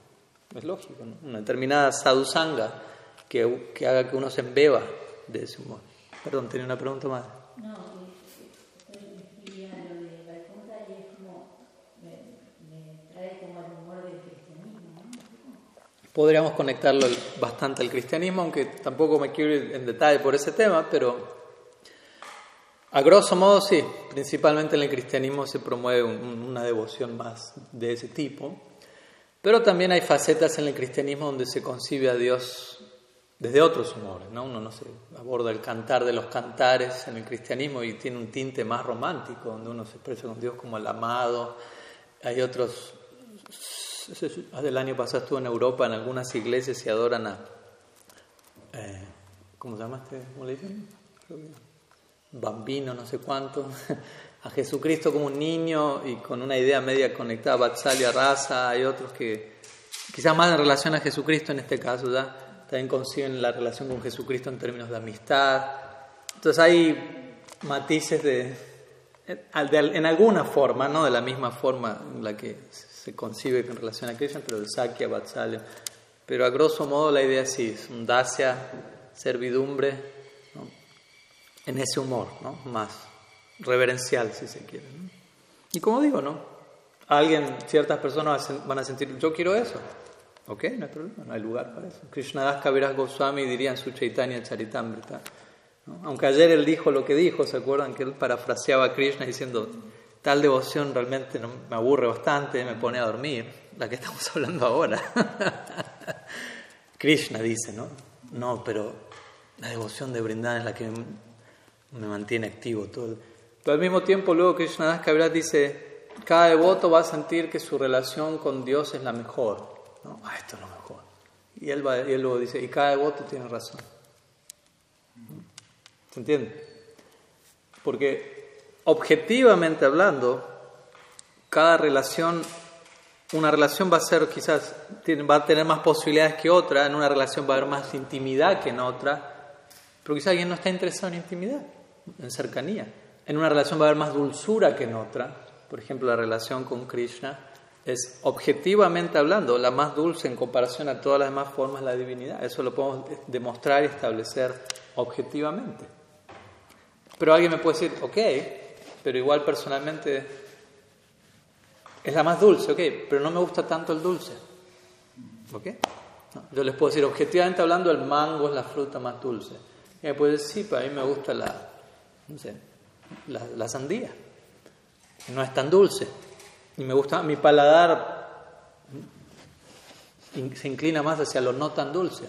Es lógico, ¿no? Una determinada sadhusanga que, que haga que uno se embeba de ese humor. Perdón, tenía una pregunta más. Podríamos conectarlo bastante al cristianismo, aunque tampoco me quiero ir en detalle por ese tema, pero a grosso modo sí, principalmente en el cristianismo se promueve una devoción más de ese tipo, pero también hay facetas en el cristianismo donde se concibe a Dios desde otros humores, ¿no? Uno no se aborda el cantar de los cantares en el cristianismo y tiene un tinte más romántico, donde uno se expresa con Dios como el amado. Hay otros el año pasado estuve en Europa, en algunas iglesias y adoran a. Eh, ¿Cómo se llama este? ¿Cómo le dicen? Bambino, no sé cuánto. A Jesucristo como un niño y con una idea media conectada a Vatsalya Raza. Hay otros que quizás más en relación a Jesucristo en este caso, ya también conciben la relación con Jesucristo en términos de amistad. Entonces hay matices de, en alguna forma, no de la misma forma en la que se concibe en relación a Krishna, pero de Sakya, Vatsalya. Pero a grosso modo la idea sí es un dacia, servidumbre, en ese humor, ¿no? más reverencial si se quiere. Y como digo, ¿no? Alguien, ciertas personas van a sentir, yo quiero eso. Ok, no hay problema, no hay lugar para eso. Krishnadas Kaviraj Goswami diría en su Chaitanya Charitamrita. Aunque ayer él dijo lo que dijo, ¿se acuerdan? Que él parafraseaba a Krishna diciendo, tal devoción realmente me aburre bastante, me pone a dormir, la que estamos hablando ahora. Krishna dice, ¿no? No, pero la devoción de Vrindavan es la que me mantiene activo todo. Pero al mismo tiempo luego Krishnadas Kaviraj dice, cada devoto va a sentir que su relación con Dios es la mejor. ¿no? Ah, esto es lo mejor. Y él, va, y él luego dice, y cada devoto tiene razón. ¿Se entiende? Porque objetivamente hablando, cada relación, una relación va a ser quizás, va a tener más posibilidades que otra, en una relación va a haber más intimidad que en otra, pero quizás alguien no está interesado en intimidad, en cercanía. En una relación va a haber más dulzura que en otra, por ejemplo la relación con Krishna es objetivamente hablando la más dulce en comparación a todas las demás formas de la divinidad. Eso lo podemos demostrar y establecer objetivamente. Pero alguien me puede decir, ok, pero igual personalmente es la más dulce, ok, pero no me gusta tanto el dulce. ¿Ok? yo les puedo decir, objetivamente hablando, el mango es la fruta más dulce. Y me puede decir, sí, para mí me gusta la, no sé, la, sandía. No es tan dulce. Y me gusta, mi paladar se inclina más hacia lo no tan dulce.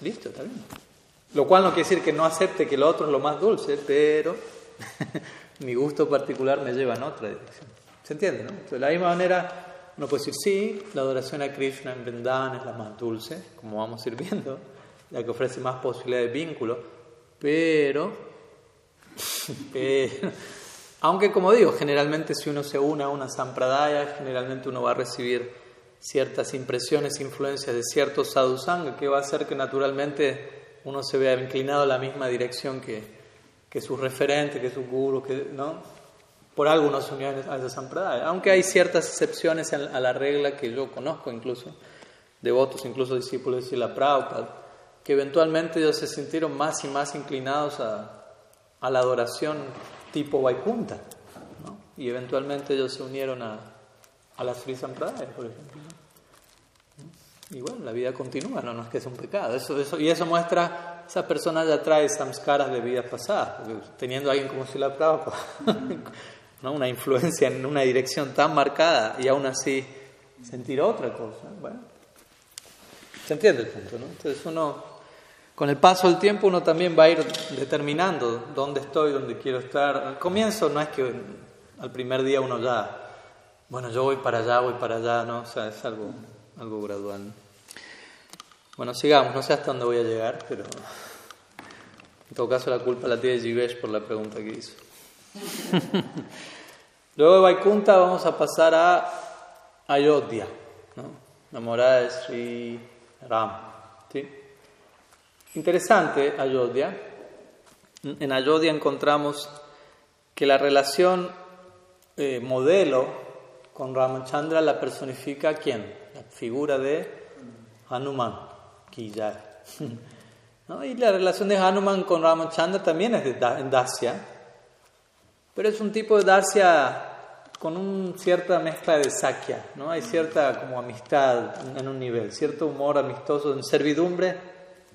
Listo, está bien. Lo cual no quiere decir que no acepte que lo otro es lo más dulce, pero mi gusto particular me lleva en otra dirección. ¿Se entiende? No? de la misma manera, uno puede decir, sí, la adoración a Krishna en Vrindavan es la más dulce, como vamos a ir viendo, la que ofrece más posibilidad de vínculo, pero, pero aunque como digo, generalmente si uno se une a una sampradaya, generalmente uno va a recibir ciertas impresiones, influencias de ciertos sadhusanga, que va a hacer que naturalmente uno se vea inclinado a la misma dirección que, que sus referentes, que sus gurus, que, ¿no? Por algo uno se unió a esa sampradaya. Aunque hay ciertas excepciones a la regla que yo conozco incluso, devotos, incluso discípulos de la Prabhupada, que eventualmente ellos se sintieron más y más inclinados a, a la adoración tipo Vaikunta. ¿no? Y eventualmente ellos se unieron a, a las Sri Sampradaya, por ejemplo. Y bueno, la vida continúa, no, no es que sea un pecado. Eso, eso, y eso muestra, esa persona ya trae samskaras de vidas pasadas, teniendo a alguien como Sila Prabhupada, ¿no? una influencia en una dirección tan marcada y aún así sentir otra cosa. Bueno, se entiende el punto, ¿no? Entonces uno con el paso del tiempo uno también va a ir determinando dónde estoy, dónde quiero estar. Al comienzo no es que al primer día uno ya, bueno, yo voy para allá, voy para allá, no, o sea, es algo, algo gradual. Bueno, sigamos, no sé hasta dónde voy a llegar, pero en todo caso la culpa la tiene Jivesh por la pregunta que hizo. Luego de Vaikunta vamos a pasar a Ayodhya, ¿no? la morada de Sri Ram. ¿sí? Interesante Ayodhya. En Ayodhya encontramos que la relación eh, modelo con Ramachandra la personifica quién? La figura de Hanuman, Kiyar. ¿No? Y la relación de Hanuman con Ramachandra también es de, en Dacia, pero es un tipo de Dacia con una cierta mezcla de Sakya, ¿no? Hay cierta como amistad en un nivel, cierto humor amistoso, en servidumbre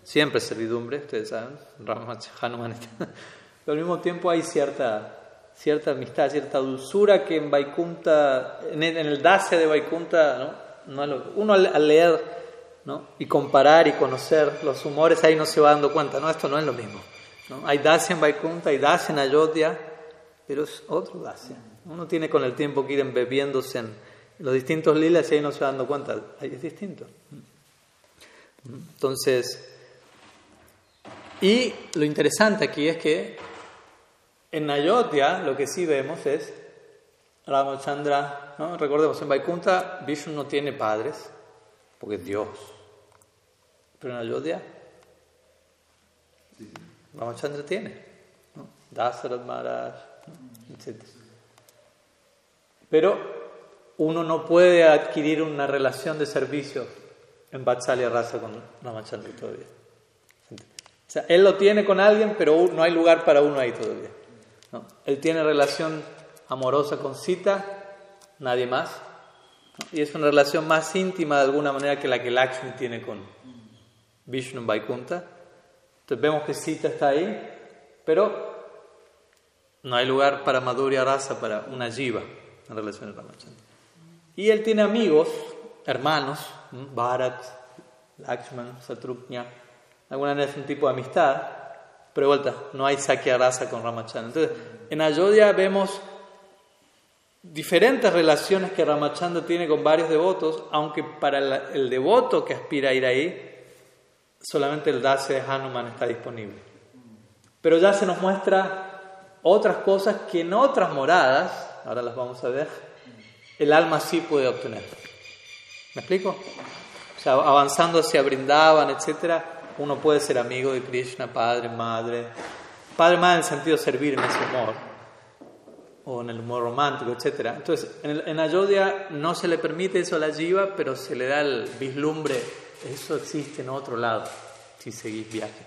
siempre servidumbre, ustedes saben, Hanuman Pero al mismo tiempo hay cierta, cierta amistad, cierta dulzura que en Vaikunta, en el, Dacia de Vaikunta, no uno al, leer ¿no? y comparar y conocer los humores, ahí no se va dando cuenta, no, esto no es lo mismo. Hay Dacia en Vaikunta, hay Dacia en Ayodhya, pero es otro Dacia. Uno tiene con el tiempo que ir embebiéndose en los distintos lilas y ahí no se va dando cuenta, ahí es distinto. Entonces, y lo interesante aquí es que en Ayodhya lo que sí vemos es Ramachandra, ¿no? recordemos, en Vaikunta Vishnu no tiene padres, porque es Dios. Pero en Ayodhya, Ramachandra tiene, ¿no? Dasarat Maharaj, etc. Pero uno no puede adquirir una relación de servicio en Vatsalya Rasa con Ramachandra todavía. O sea, él lo tiene con alguien, pero no hay lugar para uno ahí todavía. ¿no? Él tiene relación amorosa con Sita, nadie más. Y es una relación más íntima de alguna manera que la que Lakshmi tiene con Vishnu Vaikunta. Entonces vemos que Sita está ahí, pero no hay lugar para Madhurya Rasa, para una jiva en relación a Ramachandra. Y él tiene amigos, hermanos, Bharat, Lakshman, Satruknya, alguna vez un tipo de amistad, pero vuelta, no hay Sakya Rasa con Ramachandra. Entonces, en Ayodhya vemos diferentes relaciones que Ramachandra tiene con varios devotos, aunque para el devoto que aspira a ir ahí, solamente el Dase de Hanuman está disponible. Pero ya se nos muestra otras cosas que en otras moradas, ahora las vamos a ver, el alma sí puede obtener. ¿Me explico? O sea, avanzando hacia Brindavan, etc., uno puede ser amigo de Krishna, padre, madre. Padre, madre en el sentido de servir en ese humor, o en el humor romántico, etc. Entonces, en, en Ayodhya no se le permite eso a la jiva, pero se le da el vislumbre, eso existe en otro lado, si seguís viaje.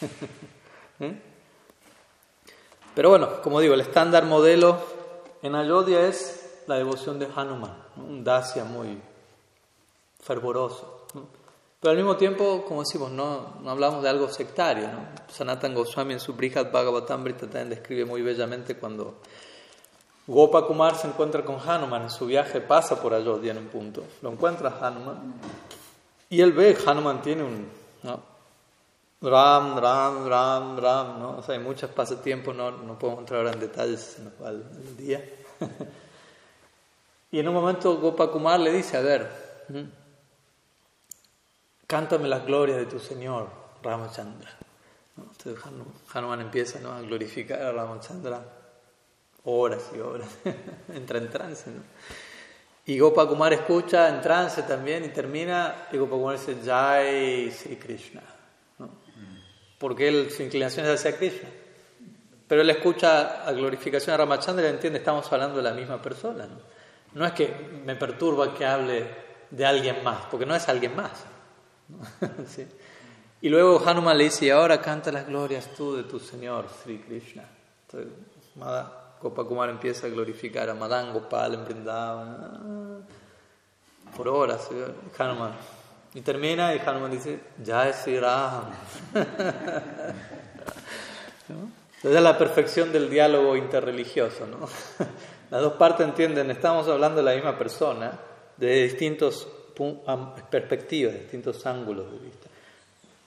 ¿Eh? Pero bueno, como digo, el estándar modelo en Ayodhya es la devoción de Hanuman, un dasya muy fervoroso. Pero al mismo tiempo, como decimos, no, no hablamos de algo sectario. Sanatan Goswami en su Brihad Bhagavatamrita también describe muy bellamente cuando Gopa Kumar se encuentra con Hanuman en su viaje, pasa por Ayodhya en un punto. Lo encuentra Hanuman y él ve Hanuman tiene un Ram, Ram, Ram, Ram. ¿no? O sea, hay muchos pasatiempos, no, no podemos entrar ahora en detalles en el día. y en un momento Gopa Kumar le dice: A ver. Cántame las glorias de tu Señor, Ramachandra. Entonces Hanuman empieza ¿no? a glorificar a Ramachandra horas y horas. Entra en trance. ¿no? Y Gopakumar escucha en trance también y termina y Gopakumar dice Jai Sri Krishna. ¿no? Porque él, su inclinación es hacia Krishna. Pero él escucha a glorificación a Ramachandra y entiende, estamos hablando de la misma persona. ¿no? no es que me perturba que hable de alguien más, porque no es alguien más. sí. Y luego Hanuman le dice, y ahora canta las glorias tú de tu Señor, Sri Krishna. Entonces, Gopakumar empieza a glorificar a Madan Gopal en Vrindavan, por horas, Hanuman. Y termina y Hanuman dice, ya es Ram. Esa es la perfección del diálogo interreligioso. ¿no? Las dos partes entienden, estamos hablando de la misma persona, de distintos perspectivas, distintos ángulos de vista.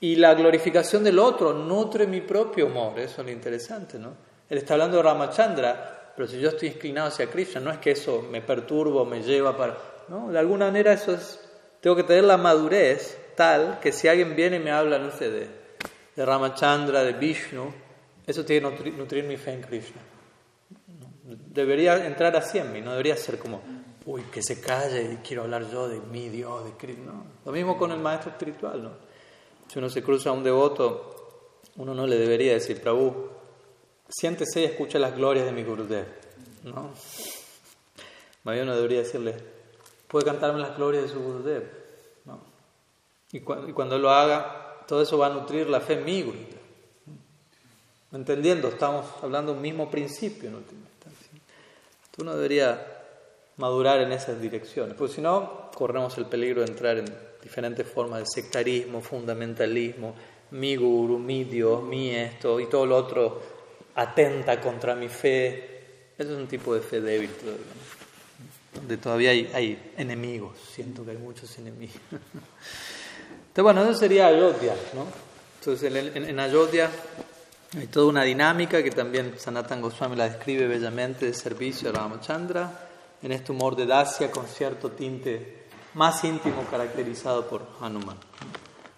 Y la glorificación del otro nutre mi propio amor, eso es lo interesante, ¿no? Él está hablando de Ramachandra, pero si yo estoy inclinado hacia Krishna, no es que eso me perturba o me lleva para... ¿no? De alguna manera eso es... Tengo que tener la madurez tal que si alguien viene y me habla, no sé, de, Ramachandra, de Vishnu, eso tiene que nutrir, mi fe en Krishna. Debería entrar así en mí, no debería ser como uy, que se calle y quiero hablar yo de mi Dios, de Cristo. No. Lo mismo con el maestro espiritual. ¿no? Si uno se cruza a un devoto, uno no le debería decir, Prabhu, siéntese y escucha las glorias de mi Gurudev. ¿no? Más uno debería decirle, puede cantarme las glorias de su Gurudev. ¿no? Y, y, cuando lo haga, todo eso va a nutrir la fe en mi Gurudev. Entendiendo, estamos hablando de un mismo principio en última instancia. Tú no debería madurar en esas direcciones, porque si no, corremos el peligro de entrar en diferentes formas de sectarismo, fundamentalismo, mi guru, mi Dios, mi esto y todo lo otro atenta contra mi fe. Eso es un tipo de fe débil todavía, donde todavía hay, hay, enemigos, siento que hay muchos enemigos. Entonces, bueno, eso sería Ayodhya, ¿no? Entonces, en, en, en Ayodhya hay toda una dinámica que también Sanatan Goswami la describe bellamente de servicio a Ramachandra en este humor de Dacia con cierto tinte más íntimo caracterizado por Hanuman.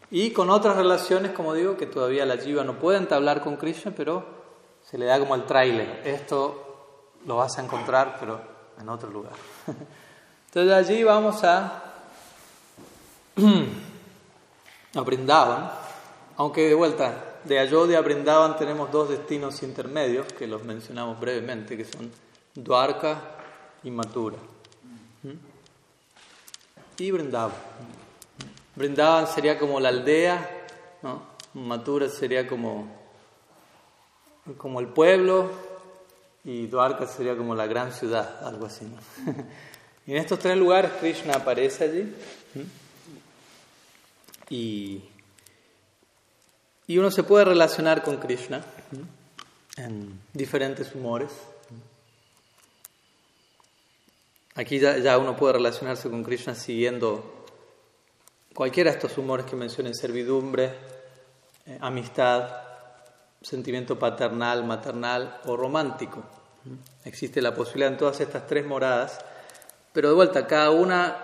Y con otras relaciones, como digo, que todavía la jiva no puede entablar con Krishna, pero se le da como el trailer. Esto lo vas a encontrar, pero en otro lugar. Entonces allí vamos a a Brindavan, aunque de vuelta, de Ayodhya a Brindavan tenemos dos destinos intermedios que los mencionamos brevemente, que son Dwarka y Mathura. ¿Mm? Y Brindavan. Brindavan sería como la aldea, ¿no? Sería como, como el pueblo y Dwarka sería como la gran ciudad, algo así. y en estos tres lugares Krishna aparece allí. Y, y uno se puede relacionar con Krishna en diferentes humores. Aquí ya, ya, uno puede relacionarse con Krishna siguiendo cualquiera de estos humores que mencionen, servidumbre, eh, amistad, sentimiento paternal, maternal o romántico. Existe la posibilidad en todas estas tres moradas, pero de vuelta, cada una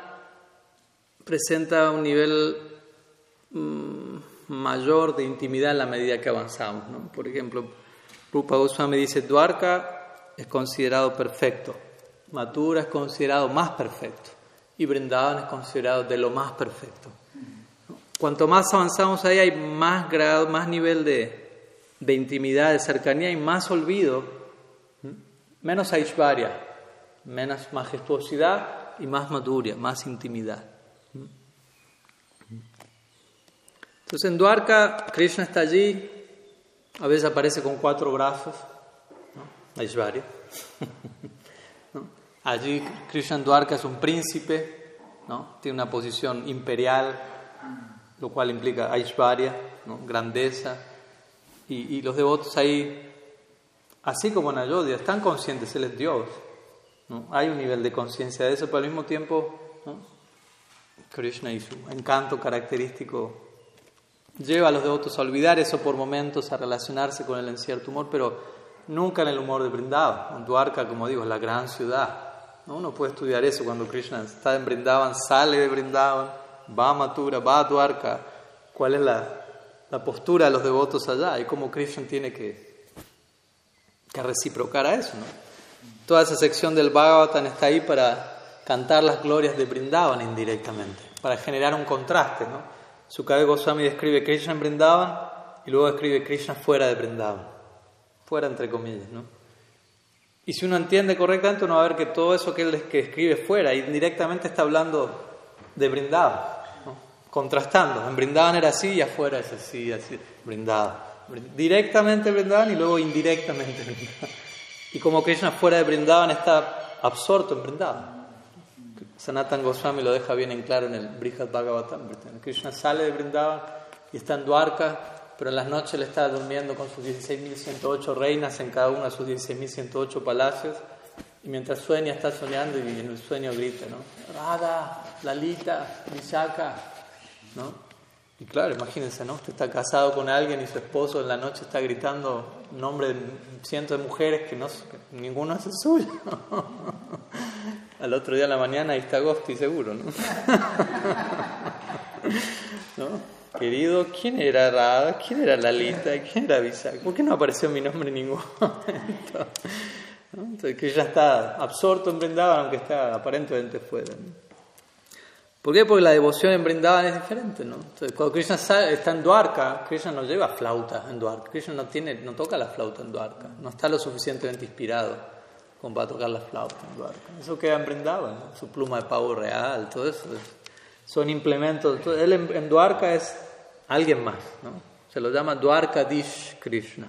presenta un nivel Mm, mayor de intimidad en la medida que avanzamos. Por ejemplo, Rupa Goswami dice, Dwarka es considerado perfecto, Mathura es considerado más perfecto y Vrindavan es considerado de lo más perfecto. Cuanto más avanzamos ahí hay más grado, más nivel de, de intimidad, de cercanía y más olvido, menos Aishvarya, menos majestuosidad y más maduria, más intimidad. Entonces en Dwarka, Krishna está allí, a veces aparece con cuatro brazos, ¿no? Aishvarya. Allí Krishna en Dwarka es un príncipe, ¿no? tiene una posición imperial, lo cual implica Aishvarya, ¿no? grandeza. Y, y, los devotos ahí, así como en Ayodhya, están conscientes, Él es Dios. ¿no? Hay un nivel de conciencia de eso, pero al mismo tiempo Krishna y su encanto característico lleva a los devotos a olvidar eso por momentos, a relacionarse con él en cierto humor, pero nunca en el humor de Brindavan. Dwarka, como digo, es la gran ciudad. Uno puede estudiar eso cuando Krishna está en Brindavan, sale de Brindavan, va a Mathura, va a Dwarka. ¿Cuál es la, la postura de los devotos allá? Y cómo Krishna tiene que, que reciprocar a eso. Toda esa sección del Bhagavatam está ahí para cantar las glorias de Brindavan indirectamente, para generar un contraste. ¿no? Sukadeva Goswami describe Krishna en Brindavan y luego describe Krishna fuera de Brindavan, fuera entre comillas, ¿no? Y si uno entiende correctamente, uno va a ver que todo eso que él que escribe fuera, indirectamente está hablando de Brindavan. Contrastando. En Brindavan era así y afuera es así, así, Brindavan. Directamente Brindavan y luego indirectamente. Y como Krishna fuera de Brindavan está absorto en Brindavan. Sanatan Goswami lo deja bien en claro en el Brihad Bhagavatam. Krishna sale de Vrindavan y está en Dwarka, pero en las noches le está durmiendo con sus 16.108 reinas en cada uno de sus 16.108 palacios. Y mientras sueña, está soñando y en el sueño grita, ¿no? Radha, Lalita, Vishaka, ¿no? Y claro, imagínense, ¿no? Usted está casado con alguien y su esposo en la noche está gritando nombre de cientos de mujeres que, no, que ninguno es el suyo. Al otro día en la mañana ahí está Gosti seguro, ¿no? Querido, ¿quién era Radha? ¿Quién era Lalita? ¿Quién era Visak? ¿Por qué no apareció mi nombre en ningún momento? Entonces, que ya está absorto en Brindavan, aunque está aparentemente fuera. ¿Por qué? Porque la devoción en Brindavan es diferente, ¿no? Entonces, cuando Krishna está en Dwarka, Krishna no lleva flauta en Dwarka. Krishna no, tiene, no toca la flauta en Dwarka. No está lo suficientemente inspirado como para tocar la flauta en Dwarka. Eso queda en Brindavan, su pluma de pavo real, todo eso. son implementos. Él en, en, Dwarka es alguien más, ¿no? Se lo llama Dwarkadish Krishna.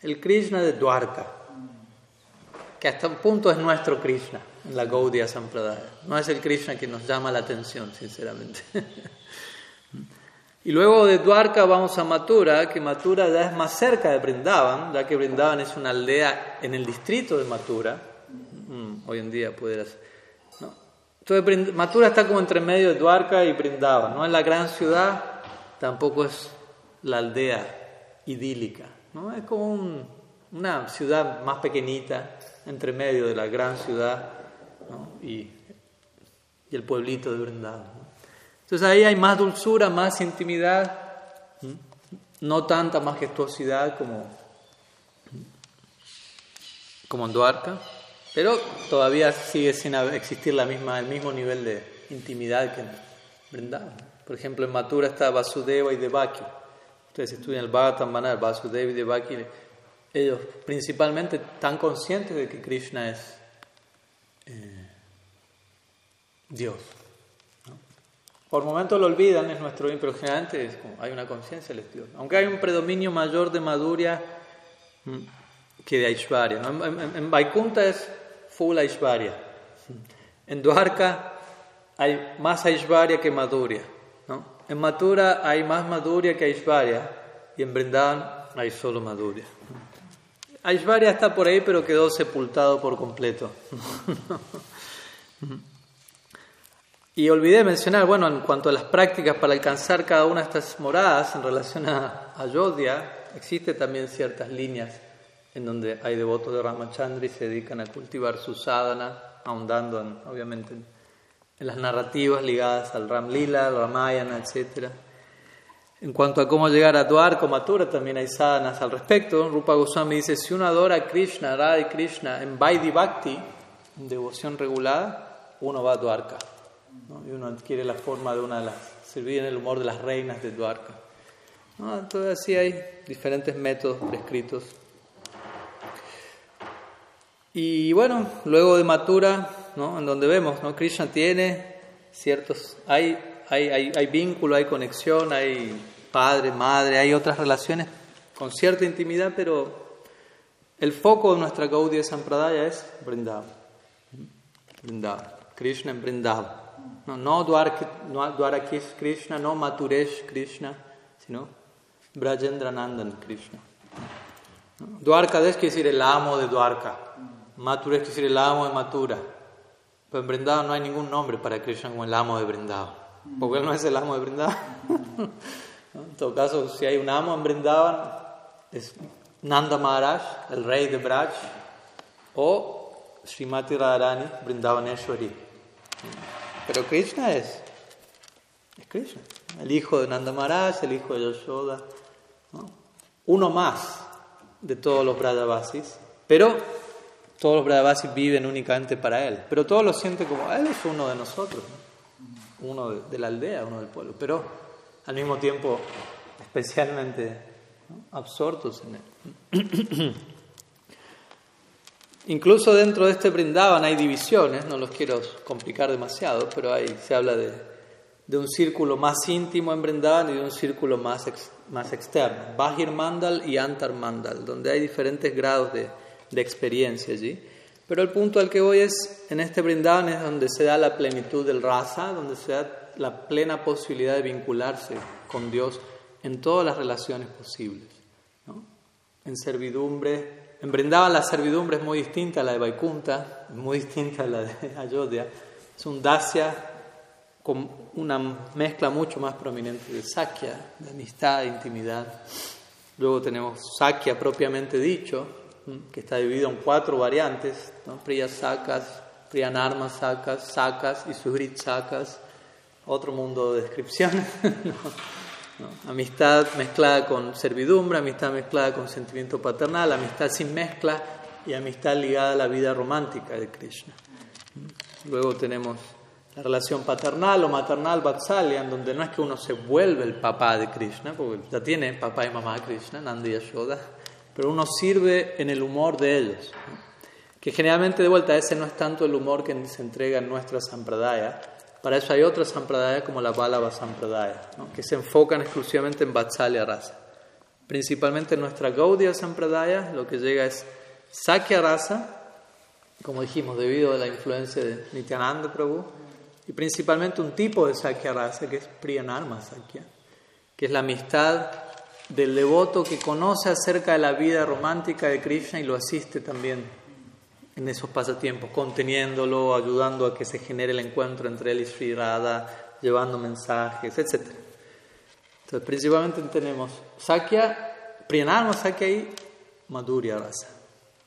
El Krishna de Dwarka, que hasta un punto es nuestro Krishna la Gaudiya Sampradaya. No es el Krishna que nos llama la atención, sinceramente. y luego de Dwarka vamos a Mathura, que Mathura ya es más cerca de Brindavan, ya que Brindavan es una aldea en el distrito de Mathura Mm, hoy en día pudiera ser. ¿no? Entonces, Mathura está como entre medio de Dwarka y Brindava. No es la gran ciudad, tampoco es la aldea idílica. ¿no? Es como una ciudad más pequeñita, entre medio de la gran ciudad y, y, el pueblito de Brindava. Entonces ahí hay más dulzura, más intimidad, no tanta majestuosidad como, como en Dwarka. Pero todavía sigue sin existir la misma, el mismo nivel de intimidad que en Por ejemplo, en Mathura está Vasudeva y Devaki. Ustedes estudian el Bhagavatam, van Vasudeva y Devaki. Ellos principalmente están conscientes de que Krishna es eh, Dios. Por momentos lo olvidan, es nuestro bien, pero generalmente hay una conciencia Dios. Aunque hay un predominio mayor de Madhurya mm, que de Aishwarya. En, Vaikunta es full Aishwarya. En Dwarka hay más Aishwarya que Madhurya. ¿no? En Mathura hay más Madhurya que Aishwarya. Y en Vrindavan hay solo Madhurya. Aishwarya está por ahí, pero quedó sepultado por completo. Y olvidé mencionar, bueno, en cuanto a las prácticas para alcanzar cada una de estas moradas en relación a Ayodhya, existe también ciertas líneas en donde hay devotos de Ramachandra y se dedican a cultivar su sadhana, ahondando en, obviamente en, las narrativas ligadas al Ram Lila, al Ramayana, etc. En cuanto a cómo llegar a Dwarka o también hay sadhanas al respecto. Rupa Goswami dice, si uno adora a Krishna, Radha y Krishna en Vaidhi Bhakti, en devoción regulada, uno va a Dwarka y uno adquiere la forma de una de las, servir en el humor de las reinas de Dwarka. Entonces así hay diferentes métodos prescritos. Y bueno, luego de Matura, ¿no? en donde vemos, ¿no? Krishna tiene ciertos, hay, hay, hay, hay vínculo, hay conexión, hay padre, madre, hay otras relaciones con cierta intimidad, pero el foco de nuestra Gaudiya Sampradaya es Vrindavan. Vrindavan. Krishna en Vrindavan. No, no Dwarakish Krishna, no Maturesh Krishna, sino Brajendranandan Krishna. Dwarkadesh quiere decir el amo de Dwarka. Maturesh quiere decir el amo de Matura. Pero en Vrindavan no hay ningún nombre para Krishna como el amo de Vrindavan. Porque él no es el amo de Vrindavan. En todo caso, si hay un amo en Vrindavan, es Nanda Maharaj, el rey de Braj, o Srimati Radharani, Vrindavaneshwari. Pero Krishna es, es Krishna, el hijo de Nanda Maharaj, el hijo de Yashoda, uno más de todos los Brajavasis, pero todos los Brajavasis viven únicamente para él, pero todos lo sienten como, él es uno de nosotros, uno de, la aldea, uno del pueblo, pero al mismo tiempo especialmente absortos en él. Incluso dentro de este brindaban hay divisiones, no los quiero complicar demasiado, pero ahí se habla de, de un círculo más íntimo en Brindavan y de un círculo más, más externo, Bahir Mandal y Antar Mandal, donde hay diferentes grados de, de, experiencia allí. Pero el punto al que voy es, en este Brindavan es donde se da la plenitud del rasa, donde se da la plena posibilidad de vincularse con Dios en todas las relaciones posibles, ¿no? en servidumbre, en la servidumbre es muy distinta a la de Vaikunta, muy distinta a la de Ayodhya. Es un Dasya con una mezcla mucho más prominente de Sakya, de amistad, de intimidad. Luego tenemos Sakya propiamente dicho, que está dividido en cuatro variantes, ¿no? Priya Sakas, Priyanarma Sakas, Sakas y Suhrit Sakas. Otro mundo de descripciones. Amistad mezclada con servidumbre, amistad mezclada con sentimiento paternal, amistad sin mezcla y amistad ligada a la vida romántica de Krishna. Luego tenemos la relación paternal o maternal, Vatsalya, en donde no es que uno se vuelve el papá de Krishna, porque ya tiene papá y mamá de Krishna, Nanda y Yashoda, pero uno sirve en el humor de ellos. Que generalmente, de vuelta, ese no es tanto el humor que se entrega en nuestra sampradaya, para eso hay otras sampradayas como la Balava Sampradaya, que se enfocan exclusivamente en Vatsalya Rasa. Principalmente en nuestra Gaudiya Sampradaya lo que llega es Sakya Rasa, como dijimos, debido a la influencia de Nityananda Prabhu, y principalmente un tipo de Sakya Rasa que es Priyanarma Sakya, que es la amistad del devoto que conoce acerca de la vida romántica de Krishna y lo asiste también en esos pasatiempos, conteniéndolo, ayudando a que se genere el encuentro entre él y Sri Radha, llevando mensajes, etc. Entonces, principalmente tenemos Sakya, Priyanarma Sakya y Madhurya Rasa,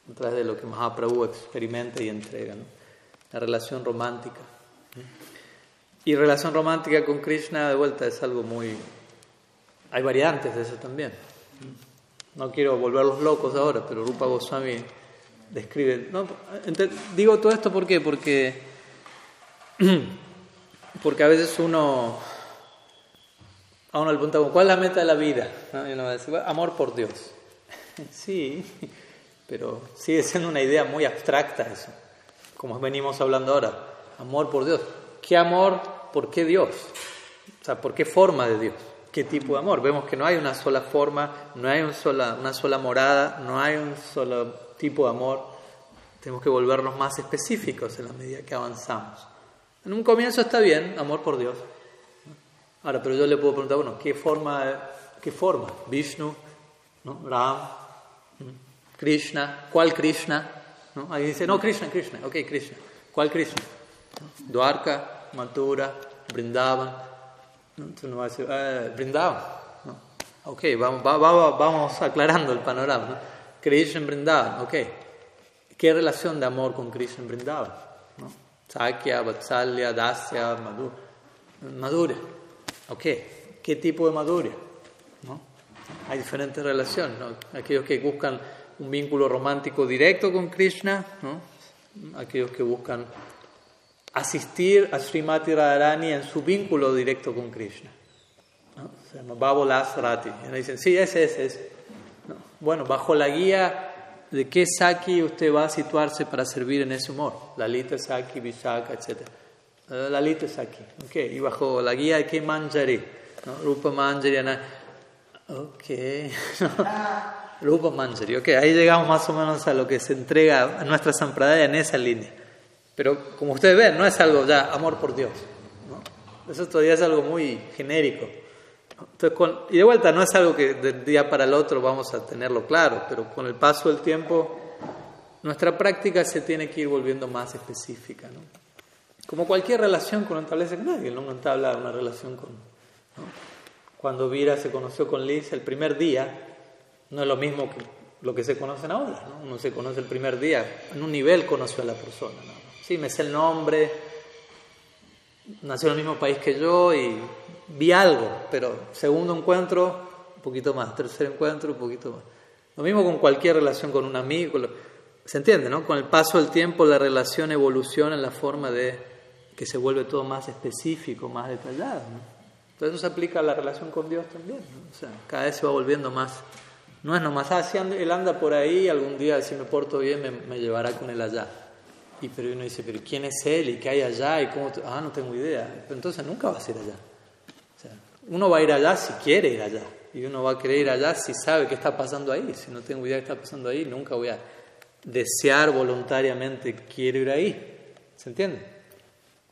a través de lo que Mahaprabhu experimenta y entrega, la relación romántica. Y relación romántica con Krishna, de vuelta, es algo muy... Hay variantes de eso también. No quiero volverlos locos ahora, pero Rupa Goswami describe. ¿no? Digo todo esto ¿por porque, porque a veces uno a uno le pregunta, ¿cuál es la meta de la vida? Y uno va a decir, amor por Dios. sí, pero sigue siendo una idea muy abstracta eso, como venimos hablando ahora. Amor por Dios. ¿Qué amor? ¿Por qué Dios? O sea, ¿por qué forma de Dios? ¿Qué tipo de amor? Vemos que no hay una sola forma, no hay una sola, una sola morada, no hay un solo tipo de amor. Tenemos que volvernos más específicos en la medida que avanzamos. En un comienzo está bien, amor por Dios. Ahora, pero yo le puedo preguntar, bueno, ¿qué forma? ¿Qué forma? Vishnu, ¿no? Ram, Krishna, ¿cuál Krishna? ¿No? Ahí dice, no, Krishna, Krishna, ok, Krishna. ¿Cuál Krishna? Dwarka, Mathura, Brindavan. Entonces uno va a decir, eh, Brindavan. ¿no? Ok, vamos, vamos aclarando el panorama. ¿no? Krishna Brindavan, ok. ¿Qué relación de amor con Krishna Brindavan? ¿no? Sakya, Vatsalya, Dasya, Madhura. Madhura. Ok, ¿qué tipo de madura? ¿No? Hay diferentes relaciones. ¿no? Aquellos que buscan un vínculo romántico directo con Krishna, ¿no? aquellos que buscan asistir a Srimati Radharani en su vínculo directo con Krishna. ¿no? Se llama Babolas Rati. Dicen, sí, ese, ese, ese. ¿No? Bueno, bajo la guía de qué Saki usted va a situarse para servir en ese humor. Lalita Saki, Vishaka, etc. Lalita Saki. Okay. Y bajo la guía de qué Manjari. ¿no? Rupa Manjari. Ok. Rupa Manjari. Ok, ahí llegamos más o menos a lo que se entrega a nuestra Sampradaya en esa línea. Pero como ustedes ven, no es algo ya amor por Dios. ¿no? Eso todavía es algo muy genérico. Entonces, con, y de vuelta, no es algo que de un día para el otro vamos a tenerlo claro, pero con el paso del tiempo, nuestra práctica se tiene que ir volviendo más específica. ¿no? Como cualquier relación que uno establece con nadie, uno entabla una relación con. ¿no? Cuando Vira se conoció con Liz el primer día, no es lo mismo que lo que se conocen ahora. ¿no? Uno se conoce el primer día, en un nivel conoció a la persona. Sí, me sé el nombre, nació en el mismo país que yo y vi algo, pero segundo encuentro, un poquito más, tercer encuentro, un poquito más. Lo mismo con cualquier relación con un amigo, se entiende, ¿no? Con el paso del tiempo la relación evoluciona en la forma de que se vuelve todo más específico, más detallado, ¿no? Entonces eso se aplica a la relación con Dios también, ¿no? O sea, cada vez se va volviendo más, no es nomás, ah, si él anda por ahí, algún día si me porto bien me, me llevará con él allá. Y pero uno dice, pero ¿quién es él? ¿Y qué hay allá? ¿Y cómo? Ah, no tengo idea. Entonces nunca va a ir allá. Uno va a ir allá si quiere ir allá. Y uno va a querer ir allá si sabe qué está pasando ahí. Si no tengo idea de qué está pasando ahí, nunca voy a desear voluntariamente quiero ir ahí. ¿Se entiende?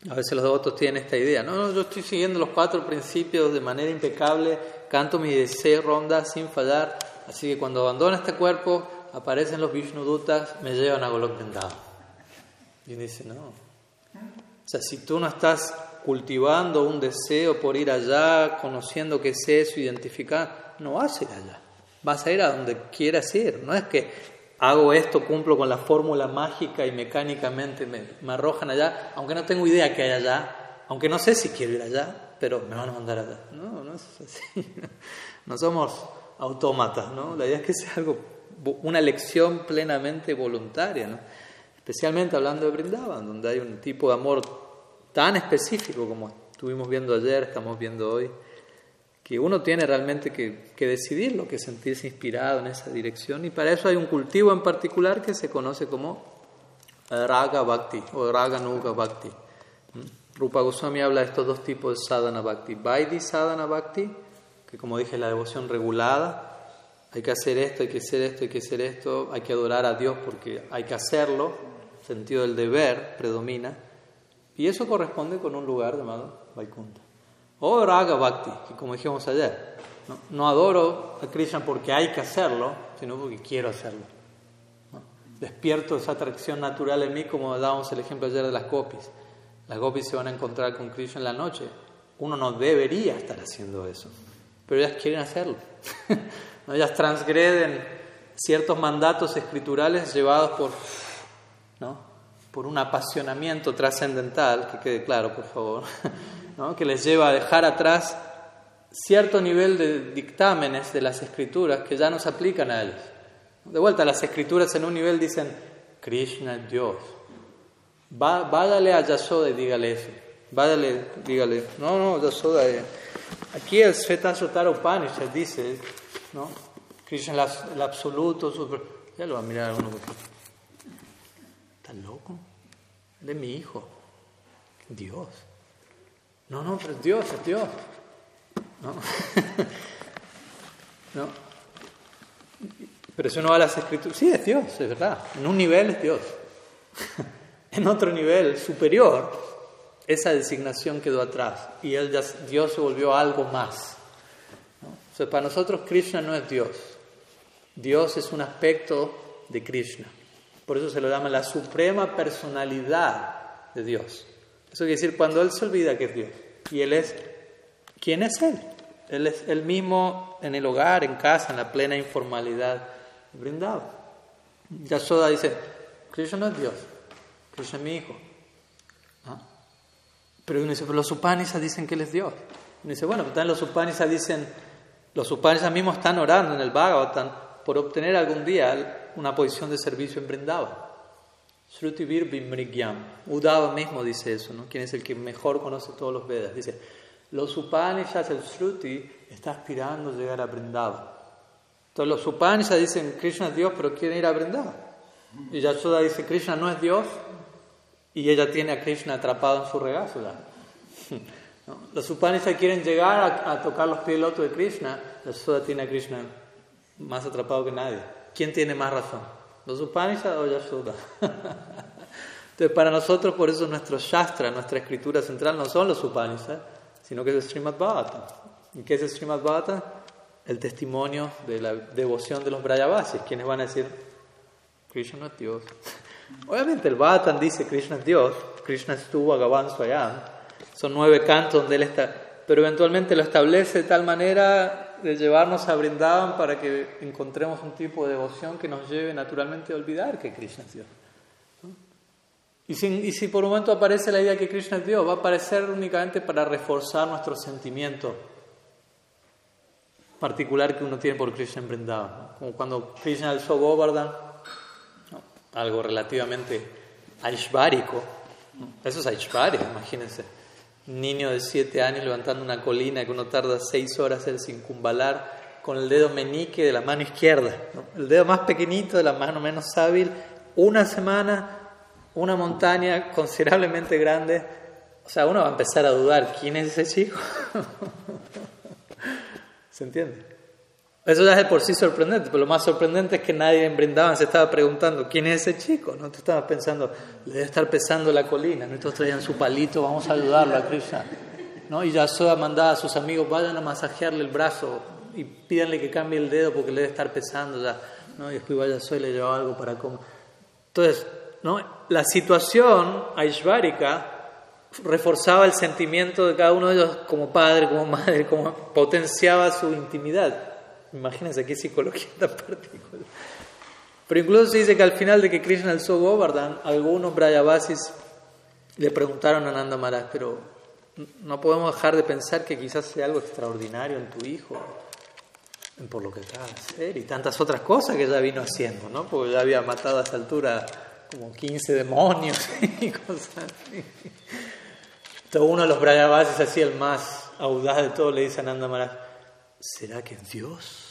A veces los devotos tienen esta idea. No, no, yo estoy siguiendo los cuatro principios de manera impecable, canto mis deseos rondas sin fallar. Así que cuando abandono este cuerpo, aparecen los Vishnudutas, me llevan a Golok y dice, no. O sea, si tú no estás cultivando un deseo por ir allá, conociendo qué es eso, identificar, no vas a ir allá. Vas a ir a donde quieras ir. No es que hago esto, cumplo con la fórmula mágica y mecánicamente me, me, arrojan allá, aunque no tengo idea que hay allá, aunque no sé si quiero ir allá, pero me van a mandar allá. No, no es así. No somos autómatas, ¿no? La idea es que sea algo, una elección plenamente voluntaria, ¿no? Especialmente hablando de Brindavan, donde hay un tipo de amor tan específico como estuvimos viendo ayer, estamos viendo hoy, que uno tiene realmente que, que decidir lo que sentirse inspirado en esa dirección y para eso hay un cultivo en particular que se conoce como Raga Bhakti o Raga Nuga Bhakti. ¿Mm? Rupa Goswami habla de estos dos tipos de sadhana bhakti. Vaidhi sadhana bhakti, que como dije es la devoción regulada, hay que hacer esto, hay que hacer esto, hay que hacer esto, hay que adorar a Dios porque hay que hacerlo, sentido del deber predomina, y eso corresponde con un lugar llamado Vaikunta. O Raga Bhakti, que como dijimos ayer, no, no, adoro a Krishna porque hay que hacerlo, sino porque quiero hacerlo. ¿no? Despierto esa atracción natural en mí, como dábamos el ejemplo ayer de las gopis. Las gopis se van a encontrar con Krishna en la noche. Uno no debería estar haciendo eso, pero ellas quieren hacerlo. ellas transgreden ciertos mandatos escriturales llevados por ¿no? Por un apasionamiento trascendental, que quede claro, por favor, que les lleva a dejar atrás cierto nivel de dictámenes de las escrituras que ya no se aplican a ellos. De vuelta, las escrituras en un nivel dicen, Krishna es Dios. Va, váyale a Yasoda y dígale eso. Váyale, dígale, no, no, Yasoda, eh, Aquí el Svetasvatara Upanishad dice, ¿no? Krishna es el, absoluto. Ya lo va a mirar uno ¿Estás loco? De mi hijo. Dios. No, no, pero es Dios, es Dios. No. no. Pero si uno va a las escrituras, sí, es Dios, es verdad. En un nivel es Dios. en otro nivel superior, esa designación quedó atrás y él Dios se volvió algo más. para nosotros Krishna no es Dios. Dios es un aspecto de Krishna. Por eso se lo llama la suprema personalidad de Dios. Eso quiere decir cuando Él se olvida que es Dios. Y Él es, ¿quién es Él? Él es Él mismo en el hogar, en casa, en la plena informalidad brindado. Yasoda dice, Krishna no es Dios, Krishna es mi hijo. ¿Ah? Pero uno dice, pero los Upanishads dicen que Él es Dios. Uno dice, bueno, pero los Upanishads dicen, los Upanishads mismos están orando en el Bhagavatam por obtener algún día una posición de servicio en Vrindavan. Shruti Vir Vimrigyam. Udava mismo dice eso, ¿no? ¿Quién es el que mejor conoce todos los Vedas? Dice, los Upanishads, el Shruti, está aspirando a llegar a Vrindavan. Entonces los Upanishads dicen, Krishna es Dios, pero quieren ir a Vrindavan. Y Yashoda dice, Krishna no es Dios, y ella tiene a Krishna atrapado en su regazo. Los Upanishads quieren llegar a, tocar los pies del de Krishna, Yashoda tiene a Krishna más atrapado que nadie. ¿Quién tiene más razón? ¿Los Upanishads o Yashoda? Entonces, para nosotros, por eso nuestro Shastra, nuestra escritura central, no son los Upanishads, sino que es el Srimad Bhagavatam. ¿Y qué es el Srimad Bhagavatam? El testimonio de la devoción de los Brayavasis, quienes van a decir, Krishna es Dios. Obviamente el Bhagavatam dice Krishna es Dios, Krishna estuvo agavanzo allá, son nueve cantos donde él está, pero eventualmente lo establece de tal manera de llevarnos a Brindavan para que encontremos un tipo de devoción que nos lleve naturalmente a olvidar que Krishna es Dios. Y si, por un momento aparece la idea que Krishna es Dios, va a aparecer únicamente para reforzar nuestro sentimiento particular que uno tiene por Krishna en Vrindavan. Como cuando Krishna alzó Govardhan, algo relativamente aishvárico. Eso es aishvarya, imagínense niño de siete años levantando una colina que uno tarda seis horas en circunvalar con el dedo meñique de la mano izquierda, el dedo más pequeñito de la mano menos hábil, una semana, una montaña considerablemente grande. O sea, uno va a empezar a dudar, ¿quién es ese chico? ¿Se entiende? Eso ya es por sí sorprendente, pero lo más sorprendente es que nadie en Brindavan se estaba preguntando quién es ese chico. No te estabas pensando, le debe estar pesando la colina. ¿no? Todos traían su palito, vamos a ayudarlo a Krishna. ¿no? Y Yasoda mandaba a sus amigos, vayan a masajearle el brazo y pídanle que cambie el dedo porque le debe estar pesando ya. ¿no? Y después vaya y le llevaba algo para comer. Entonces, ¿no? la situación aishvárika reforzaba el sentimiento de cada uno de ellos como padre, como madre, como potenciaba su intimidad. Imagínense qué psicología tan particular. Pero incluso se dice que al final de que Krishna alzó Govardhan, algunos Brayavasis le preguntaron a Nanda Maharaj, pero no podemos dejar de pensar que quizás sea algo extraordinario en tu hijo, por lo que acaba de hacer y tantas otras cosas que ya vino haciendo, ¿no? Porque ya había matado a esa altura como 15 demonios y cosas así. Entonces uno de los Brayavasis, así el más audaz de todos, le dice a Nanda Maharaj, ¿será que es Dios?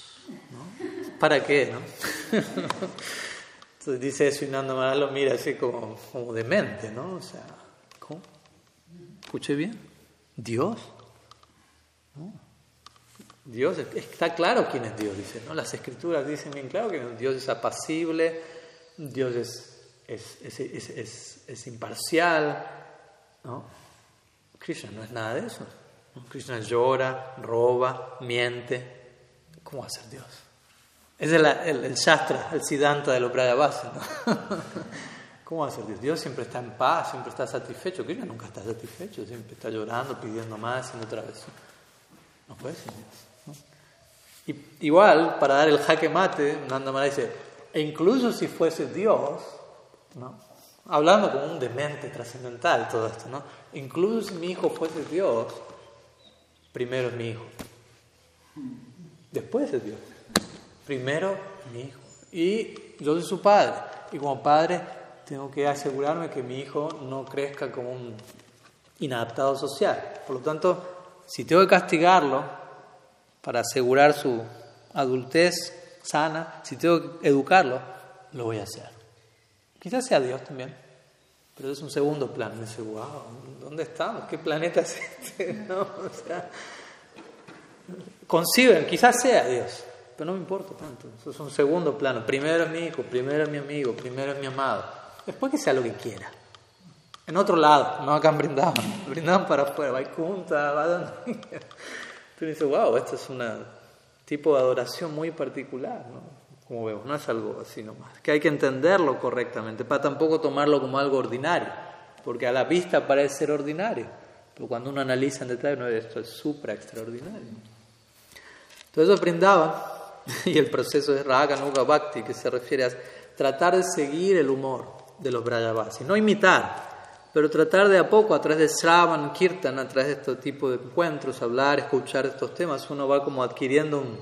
¿Para qué? ¿no? Entonces dice eso y Nando Maharaj lo mira así como, como demente, ¿no? O sea, ¿cómo? ¿Escuché bien? ¿Dios? Dios, está claro quién es Dios, dice, ¿no? Las escrituras dicen bien claro que Dios es apacible, Dios es, es, es, es, es imparcial, ¿no? Krishna no es nada de eso. Krishna llora, roba, miente, ¿Cómo va a ser Dios? Es el, el, Shastra, el Siddhanta de los Base. ¿no? ¿Cómo va a ser Dios? Dios siempre está en paz, siempre está satisfecho. Krishna nunca está satisfecho, siempre está llorando, pidiendo más, haciendo otra vez. No puede ser Dios. Igual, para dar el jaque mate, Nanda Mara dice, e incluso si fuese Dios, ¿no? hablando como un demente trascendental todo esto, ¿no? incluso si mi hijo fuese Dios, primero es mi hijo. Después es Dios. Primero mi hijo. Y yo soy su padre. Y como padre tengo que asegurarme que mi hijo no crezca como un inadaptado social. Por lo tanto, si tengo que castigarlo para asegurar su adultez sana, si tengo que educarlo, lo voy a hacer. Quizás sea Dios también, pero es un segundo plan. Me dice, wow, ¿dónde estamos? ¿Qué planeta es este? No, o sea, conciben, quizás sea Dios, pero no me importa tanto. Eso es un segundo plano. Primero es mi hijo, primero es mi amigo, primero es mi amado. Después que sea lo que quiera. En otro lado, no acá en Brindavan. Brindavan para afuera, va junta, va dando. Entonces dice, wow, esto es un tipo de adoración muy particular, ¿no? Como vemos, no es algo así nomás. Que hay que entenderlo correctamente, para tampoco tomarlo como algo ordinario, porque a la vista parece ser ordinario, pero cuando uno analiza en detalle, no, esto es supra extraordinario. Entonces brindaba, y el proceso de Raga Nuga Bhakti, que se refiere a tratar de seguir el humor de los Brajavasis, no imitar, pero tratar de a poco, a través de Sravan, Kirtan, a través de este tipo de encuentros, hablar, escuchar estos temas, uno va como adquiriendo un,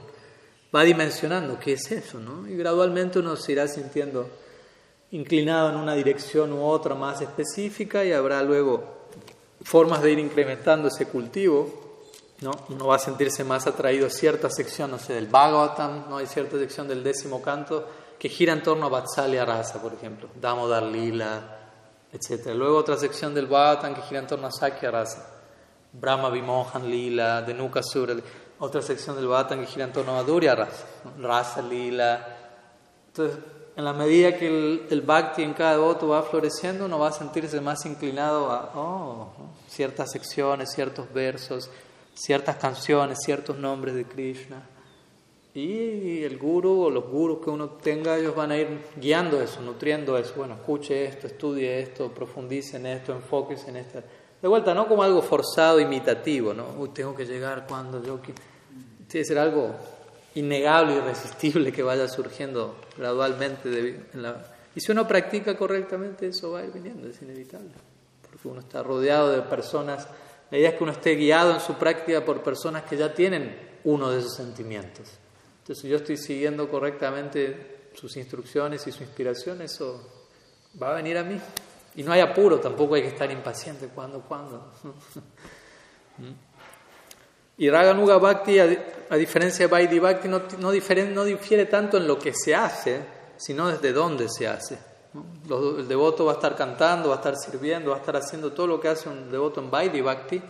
va dimensionando qué es eso, ¿no? Y gradualmente uno se irá sintiendo inclinado en una dirección u otra más específica y habrá luego formas de ir incrementando ese cultivo, ¿no? Uno va a sentirse más atraído a cierta sección, no sé, del Bhagavatam, ¿no? Hay cierta sección del décimo canto que gira en torno a Vatsalya Rasa, por ejemplo, Damodar Lila, etc. Luego otra sección del Bhattan que gira en torno a Sakya Rasa, Brahma Vimohan Lila, Denuka Sura, otra sección del Bhattan que gira en torno a Madhurya Rasa, Rasa Lila. Entonces, en la medida que el, el, Bhakti en cada devoto va floreciendo, uno va a sentirse más inclinado a oh, ciertas secciones, ciertos versos, ciertas canciones, ciertos nombres de Krishna. Y el guru o los gurus que uno tenga, ellos van a ir guiando eso, nutriendo eso. Bueno, escuche esto, estudie esto, profundice en esto, enfóquese en esto. De vuelta, no como algo forzado, imitativo, ¿no? Uy, tengo que llegar cuando yo... Tiene que ser algo innegable, irresistible que vaya surgiendo gradualmente. Y si uno practica correctamente, eso va a ir viniendo, es inevitable. Porque uno está rodeado de personas. La idea es que uno esté guiado en su práctica por personas que ya tienen uno de esos sentimientos. Entonces, si yo estoy siguiendo correctamente sus instrucciones y su inspiración, eso va a venir a mí. Y no hay apuro, tampoco hay que estar impaciente. ¿Cuándo? ¿Cuándo? y Raganuga Bhakti, a, diferencia de Vaidhi Bhakti, no, no, no, difiere, tanto en lo que se hace, sino desde dónde se hace. El devoto va a estar cantando, va a estar sirviendo, va a estar haciendo todo lo que hace un devoto en Vaidhi Bhakti,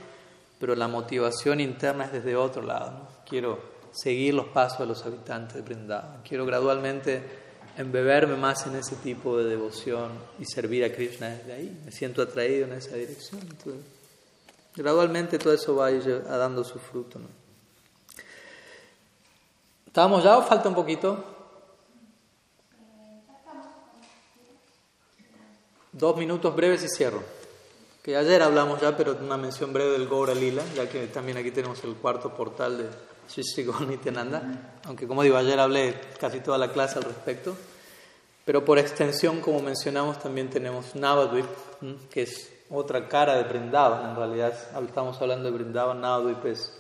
pero la motivación interna es desde otro lado. Quiero seguir los pasos de los habitantes de Vrindavan. Quiero gradualmente embeberme más en ese tipo de devoción y servir a Krishna desde ahí. Me siento atraído en esa dirección. gradualmente todo eso va a ir dando su fruto. ¿no? ¿Estábamos ya o falta un poquito? Dos minutos breves y cierro. Que ayer hablamos ya, pero una mención breve del Gora Lila, ya que también aquí tenemos el cuarto portal de aunque como digo, ayer hablé casi toda la clase al respecto, pero por extensión, como mencionamos, también tenemos Navadvip, que es otra cara de Brindavan, en realidad. Estamos hablando de Brindavan, Navadvip es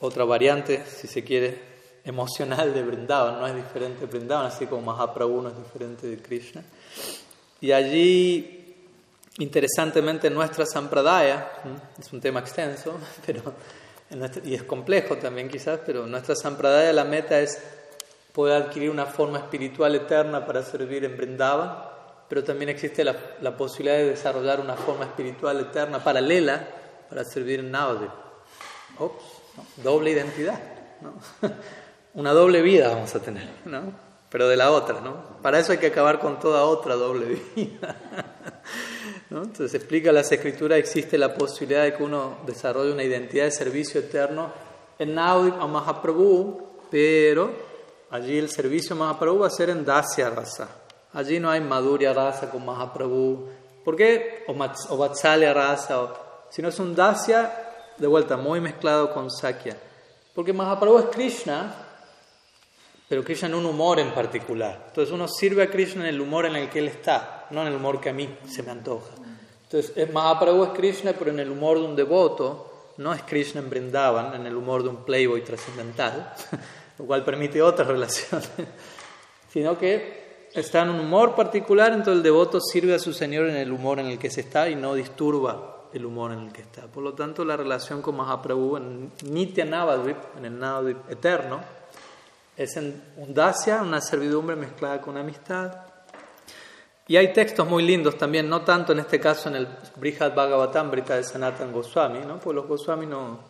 otra variante, si se quiere, emocional de Brindavan, no es diferente de Brindavan, así como Mahaprabhu no es diferente de Krishna. Y allí, interesantemente, nuestra Sampradaya, es un tema extenso, pero y es complejo también quizás, pero nuestra sampradaya la meta es poder adquirir una forma espiritual eterna para servir en Vrindavan, pero también existe la, la posibilidad de desarrollar una forma espiritual eterna paralela para servir en Navadvip. Ops, doble identidad, ¿no? una doble vida vamos a tener, ¿no? Pero de la otra, ¿no? Para eso hay que acabar con toda otra doble vida. Entonces explica las escrituras, existe la posibilidad de que uno desarrolle una identidad de servicio eterno en Naudi a Mahaprabhu, pero allí el servicio a Mahaprabhu va a ser en Dasya Rasa. Allí no hay Madhurya Rasa con Mahaprabhu. ¿Por qué? O, o Vatsalya Rasa. Si no es un Dasya, de vuelta, muy mezclado con Sakya. Porque Mahaprabhu es Krishna, pero Krishna en un humor en particular. Entonces uno sirve a Krishna en el humor en el que él está, no en el humor que a mí se me antoja. Entonces Mahaprabhu es Krishna, pero en el humor de un devoto, no es Krishna en Brindavan, en el humor de un playboy trascendental, lo cual permite otra relación, sino que está en un humor particular, entonces el devoto sirve a su Señor en el humor en el que se está y no disturba el humor en el que está. Por lo tanto, la relación con Mahaprabhu en Nitya Navadvip, en el Navadvip eterno, es en un dasya, una servidumbre mezclada con amistad. Y hay textos muy lindos también, no tanto en este caso en el Brihad Bhagavatamrita de Sanatan Goswami, ¿no? pues los Goswami no,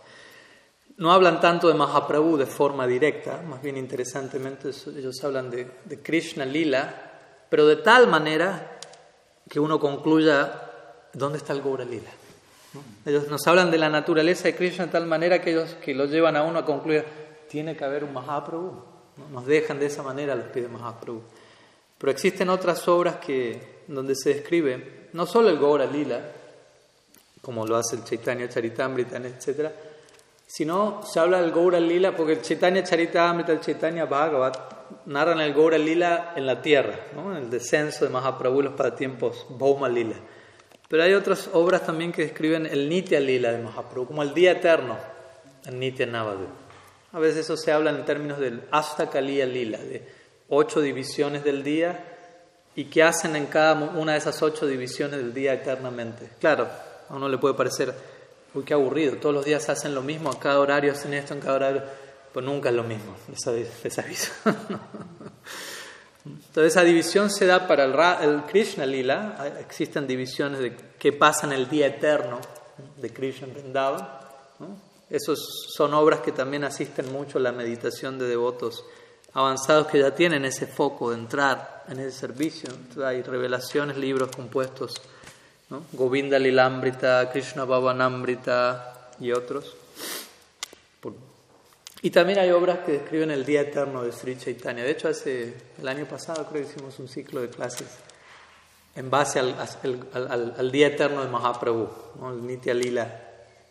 no hablan tanto de Mahaprabhu de forma directa, más bien interesantemente ellos hablan de, de Krishna Lila, pero de tal manera que uno concluya dónde está el Gaura Lila. Ellos nos hablan de la naturaleza de Krishna de tal manera que ellos que lo llevan a uno a concluir, tiene que haber un Mahaprabhu. Nos dejan de esa manera los pide Mahaprabhu. Pero existen otras obras que, donde se describe no solo el Gaura Lila, como lo hace el Chaitanya Charitamrita, etc., sino se habla del Gaura Lila porque el Chaitanya Charitamrita, el Chaitanya Bhagavat narran el Gaura Lila en la tierra, en el descenso de Mahaprabhu los pasatiempos Bhauma Lila. Pero hay otras obras también que describen el Nitya Lila de Mahaprabhu, como el día eterno, el Nitya Navadu. A veces eso se habla en términos del Astakaliya Lila, de ocho divisiones del día y qué hacen en cada una de esas ocho divisiones del día eternamente. Claro, a uno le puede parecer, uy, qué aburrido, todos los días hacen lo mismo, a cada horario hacen esto, en cada horario, pues nunca es lo mismo, les aviso. Entonces esa división se da para el, Krishna Lila, existen divisiones de qué pasa en el día eterno de Krishna Vrindavan. ¿no? Esas son obras que también asisten mucho a la meditación de devotos avanzados que ya tienen ese foco de entrar en ese servicio. hay revelaciones, libros compuestos. Govinda Lilambrita, Krishna Bhavanambrita y otros. Y también hay obras que describen el día eterno de Sri Chaitanya. De hecho, hace el año pasado creo que hicimos un ciclo de clases en base al, al, día eterno de Mahaprabhu, el Nitya Lila.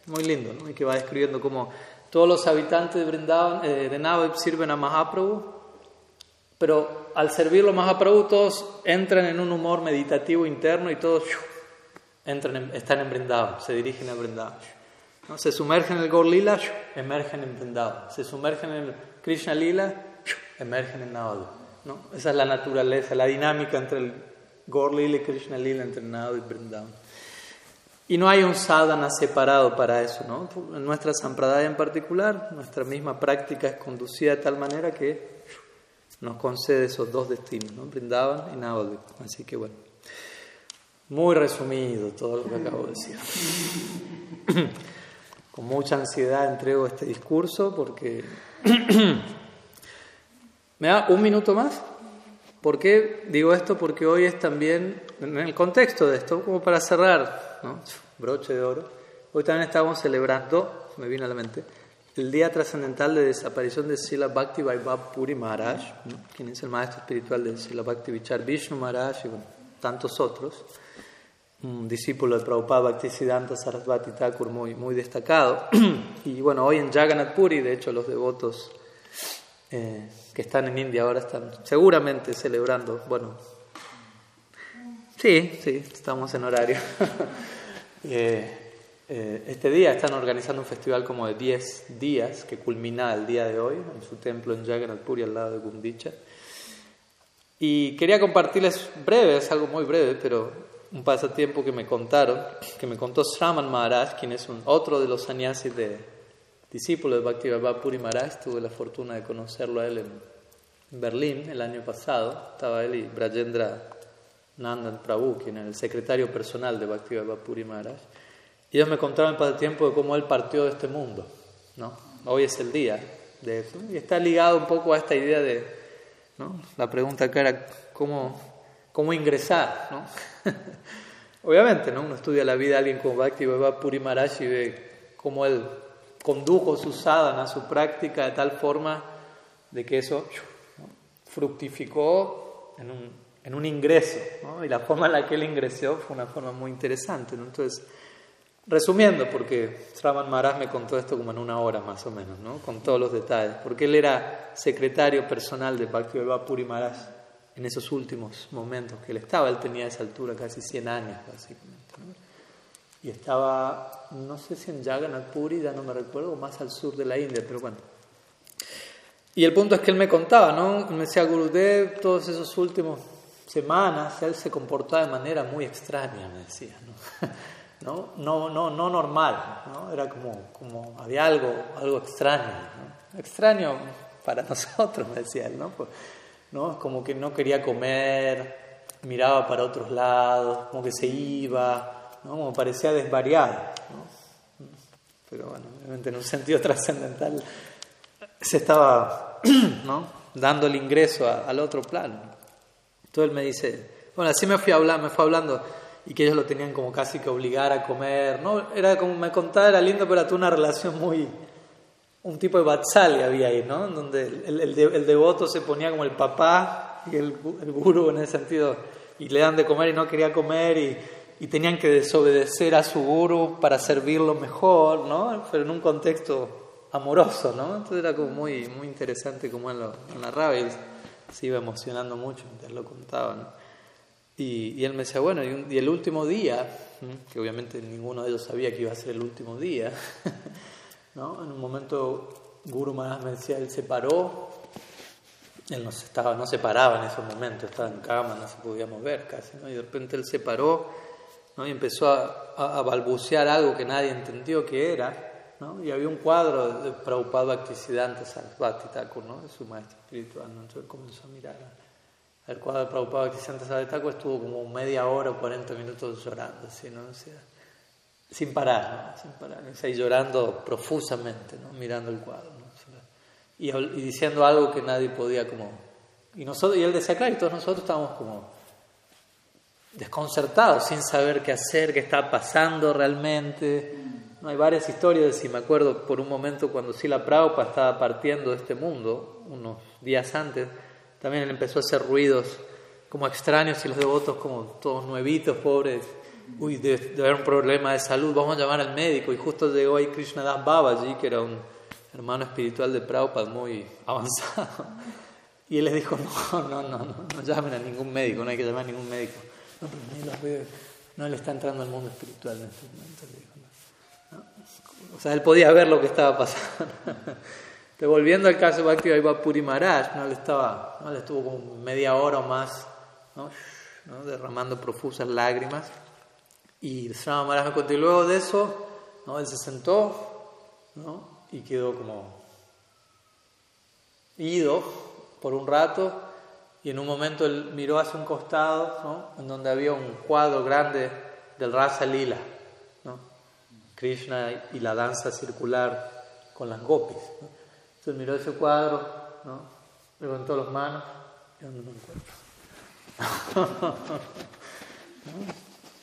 Muy lindo, ¿no? Y que va describiendo cómo todos los habitantes de Vrindavan, eh, de Navadvip sirven a Mahaprabhu, pero al servirlo a Mahaprabhu todos entran en un humor meditativo interno y todos entran están en Vrindavan, se dirigen a Vrindavan. ¿no? Se sumergen en el Gaur emergen en Vrindavan. Se sumergen en el Krishna Lila, emergen en Navadvip. ¿no? Esa es la naturaleza, la dinámica entre el Gaur y Krishna Lila, entre Navadvip y Vrindavan. Y no hay un sadhana separado para eso, ¿no? En nuestra sampradaya en particular, nuestra misma práctica es conducida de tal manera que nos concede esos dos destinos, ¿no? Brindaban y Navadvip. Así que bueno, muy resumido todo lo que acabo de decir. Con mucha ansiedad entrego este discurso porque... ¿Me da un minuto más? ¿Por qué digo esto? Porque hoy es también, en el contexto de esto, como para cerrar, broche de oro, hoy también estamos celebrando, me vino a la mente, el día trascendental de desaparición de Sila Bhakti Vaibhav Puri Maharaj, quien es el maestro espiritual de Sila Bhakti Vichar Vishnu Maharaj y tantos otros, un discípulo de Prabhupada Bhaktisiddhanta Sarasvati Thakur muy, muy destacado. y bueno, hoy en Jagannath Puri, de hecho, los devotos eh, que están en India ahora están seguramente celebrando, bueno, sí, sí, estamos en horario. Eh, eh, este día están organizando un festival como de 10 días que culmina el día de hoy en su templo en Jagannath Puri al lado de Gundicha. Y quería compartirles breve, es algo muy breve, pero un pasatiempo que me contaron, que me contó Sraman Maharaj, quien es un, otro de los sannyasis de, discípulo de Bhakti Puri Maharaj, tuve la fortuna de conocerlo a él en Berlín el año pasado. Estaba él y Brajendra Nandan Prabhu, quien era el secretario personal de Bhakti Puri Maharaj. Y ellos me contaron el tiempo de cómo él partió de este mundo. ¿no? Hoy es el día de eso. Y está ligado un poco a esta idea de, ¿no? la pregunta acá era cómo, cómo ingresar. ¿no? Obviamente, ¿no? uno estudia la vida de alguien como Bhakti Puri Maharaj y ve cómo él condujo su sadhana, su práctica de tal forma de que eso fructificó en un, un ingreso. Y la forma en la que él ingresó fue una forma muy interesante. Entonces, resumiendo, porque Sraman Maharaj me contó esto como en una hora más o menos, ¿no? con todos los detalles, porque él era secretario personal de Bhakti Puri Maharaj en esos últimos momentos que él estaba. Él tenía a esa altura casi 100 años, básicamente y estaba, no sé si en Jagannath ya no me recuerdo, más al sur de la India, pero bueno. Y el punto es que él me contaba, ¿no? Me decía Gurudev, todos esos últimos semanas, él se comportaba de manera muy extraña, me decía, ¿no? ¿no? No, no, no normal, ¿no? Era como, como había algo, algo extraño, extraño para nosotros, me decía él, ¿no? Pues, ¿no? Como que no quería comer, miraba para otros lados, como que se iba, ¿no? Como parecía desvariado, ¿no? Pero bueno, obviamente en un sentido trascendental se estaba, ¿no? Dando el ingreso al otro plano. Entonces él me dice, bueno, así me fui hablando, me fue hablando y que ellos lo tenían como casi que obligar a comer, ¿no? Era como me contaba, era lindo, pero tuvo una relación muy, un tipo de batzal había ahí, ¿no? Donde el, el, devoto se ponía como el papá y el, el guru en ese sentido, y le dan de comer y no quería comer y, y tenían que desobedecer a su guru para servirlo mejor, ¿no? Pero en un contexto amoroso, ¿no? Entonces era como muy, muy interesante como él lo, narraba y se iba emocionando mucho mientras lo contaba, ¿no? Y, él me decía, bueno, y, el último día, que obviamente ninguno de ellos sabía que iba a ser el último día, ¿no? en un momento Guru Maharaj me decía, él se paró, él no se, estaba, no se paraba en esos momentos, estaba en cama, no se podía mover casi, ¿no? y de repente él se paró ¿no? y empezó a, a, balbucear algo que nadie entendió que era, ¿no? y había un cuadro de Prabhupada Bhaktisiddhanta Sarasvati Thakur, ¿no? su maestro espiritual, entonces comenzó a mirar el cuadro de Prabhupada Bhaktisiddhanta Sarasvati estuvo como media hora o 40 minutos llorando, así, ¿no? sin parar, ¿no? sin parar, ahí llorando profusamente, ¿no? mirando el cuadro, ¿no? y, y, diciendo algo que nadie podía como... Y, nosotros, y él decía, claro, y todos nosotros estábamos como desconcertados, sin saber qué hacer, qué está pasando realmente. No, hay varias historias, y me acuerdo por un momento cuando Sila Prabhupada estaba partiendo de este mundo, unos días antes, también él empezó a hacer ruidos como extraños y los devotos como todos nuevitos, pobres. Uy, debe, haber un problema de salud, vamos a llamar al médico. Y justo llegó ahí Krishnadas Babaji, que era un hermano espiritual de Prabhupada muy avanzado. Y él les dijo, no, no, no, no, no llamen a ningún médico, no hay que llamar a ningún médico. No, pero no le está entrando al mundo espiritual en este momento. O sea, él podía ver lo que estaba pasando. Devolviendo al caso Bhakti Puri Maharaj, ¿no? le, estaba, ¿no? le estuvo como media hora o más derramando profusas lágrimas. Y Srama Maharaj y luego de eso, ¿no? él se sentó ¿no? y quedó como ido por un rato. Y en un momento él miró hacia un costado, ¿no? en donde había un cuadro grande del Rasa Lila, ¿no? Krishna y la danza circular con las gopis. Entonces miró ese cuadro, ¿no? levantó las manos y no lo encuentro.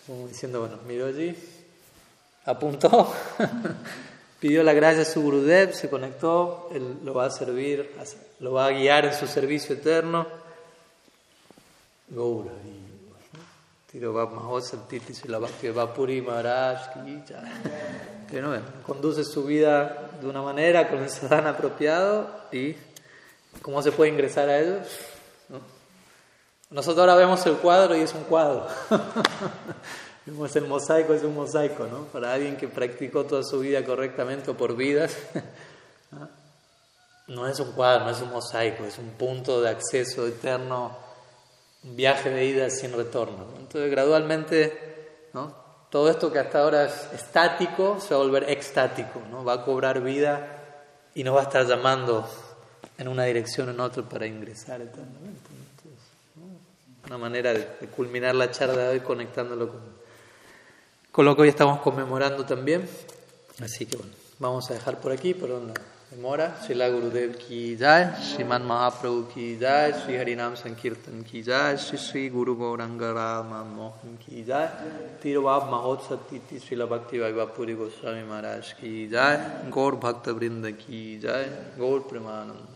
Como diciendo, bueno, miró allí, apuntó, pidió la gracia a su Gurudev, se conectó, él lo va a servir, lo va a guiar en su servicio eterno. Gaura, Tiro Titi Vapuri Maharaj, que no, conduce su vida de una manera con el sadhana apropiado y cómo se puede ingresar a ellos. Nosotros ahora vemos el cuadro y es un cuadro. vemos el mosaico, es un mosaico, ¿no? Para alguien que practicó toda su vida correctamente o por vidas, no es un cuadro, no es un mosaico, es un punto de acceso eterno, un viaje de ida sin retorno. Entonces, gradualmente, ¿no? todo esto que hasta ahora es estático se va a volver extático, ¿no? va a cobrar vida y nos va a estar llamando en una dirección o en otra para ingresar eternamente. Una manera de, culminar la charla de hoy conectándolo con, con lo que hoy estamos conmemorando también. Así que bueno, vamos a dejar por aquí, por una demora. Srila Gurudev ki jai, Sriman Mahaprabhu ki jai, Sri Harinam Sankirtan ki jai, Sri Sri Guru Gauranga Rama Mohan ki jai, Tirvab Mahotsav Titi Srila Bhakti Vaibhapuri Goswami Maharaj ki jai, Gaur Bhakta Vrinda ki jai, Gaur Premanand